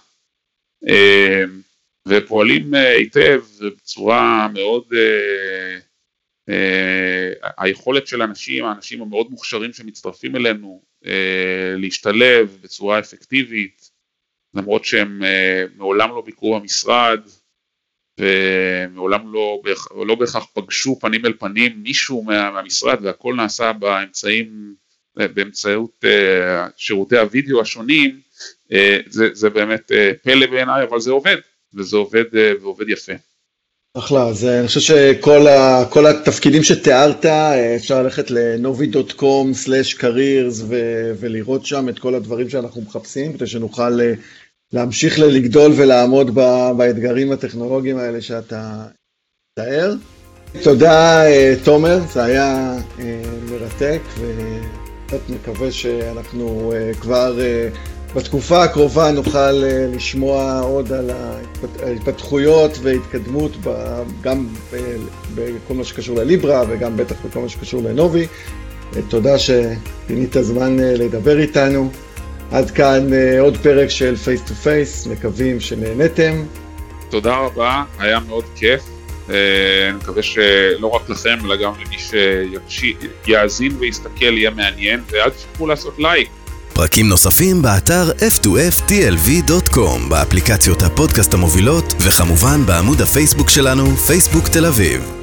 Speaker 5: ופועלים היטב בצורה מאוד, היכולת של אנשים, האנשים המאוד מוכשרים שמצטרפים אלינו להשתלב בצורה אפקטיבית למרות שהם מעולם לא ביקרו במשרד ומעולם לא, לא בהכרח פגשו פנים אל פנים מישהו מה, מהמשרד והכל נעשה באמצעים, באמצעות uh, שירותי הוידאו השונים, uh, זה, זה באמת uh, פלא בעיניי אבל זה עובד וזה עובד ועובד יפה.
Speaker 3: אחלה, אז אני חושב שכל התפקידים שתיארת, אפשר ללכת ל-novi.com/careers ולראות שם את כל הדברים שאנחנו מחפשים, כדי שנוכל להמשיך לגדול ולעמוד באתגרים הטכנולוגיים האלה שאתה מתאר. תודה אה, תומר, זה היה אה, מרתק ובאמת מקווה שאנחנו אה, כבר בתקופה הקרובה נוכל לשמוע עוד על ההתפתחויות והתקדמות גם בכל מה שקשור לליברה וגם בטח בכל מה שקשור לנובי. תודה שפינית זמן לדבר איתנו. עד כאן אה, עוד פרק של Face to Face, מקווים שנהנתם.
Speaker 5: תודה רבה, היה מאוד כיף. אה, אני מקווה שלא רק לכם, אלא גם למי שיאזין ויסתכל יהיה מעניין, ואל תשכחו לעשות לייק.
Speaker 4: פרקים נוספים באתר f2ftlv.com, באפליקציות הפודקאסט המובילות, וכמובן בעמוד הפייסבוק שלנו, פייסבוק תל אביב.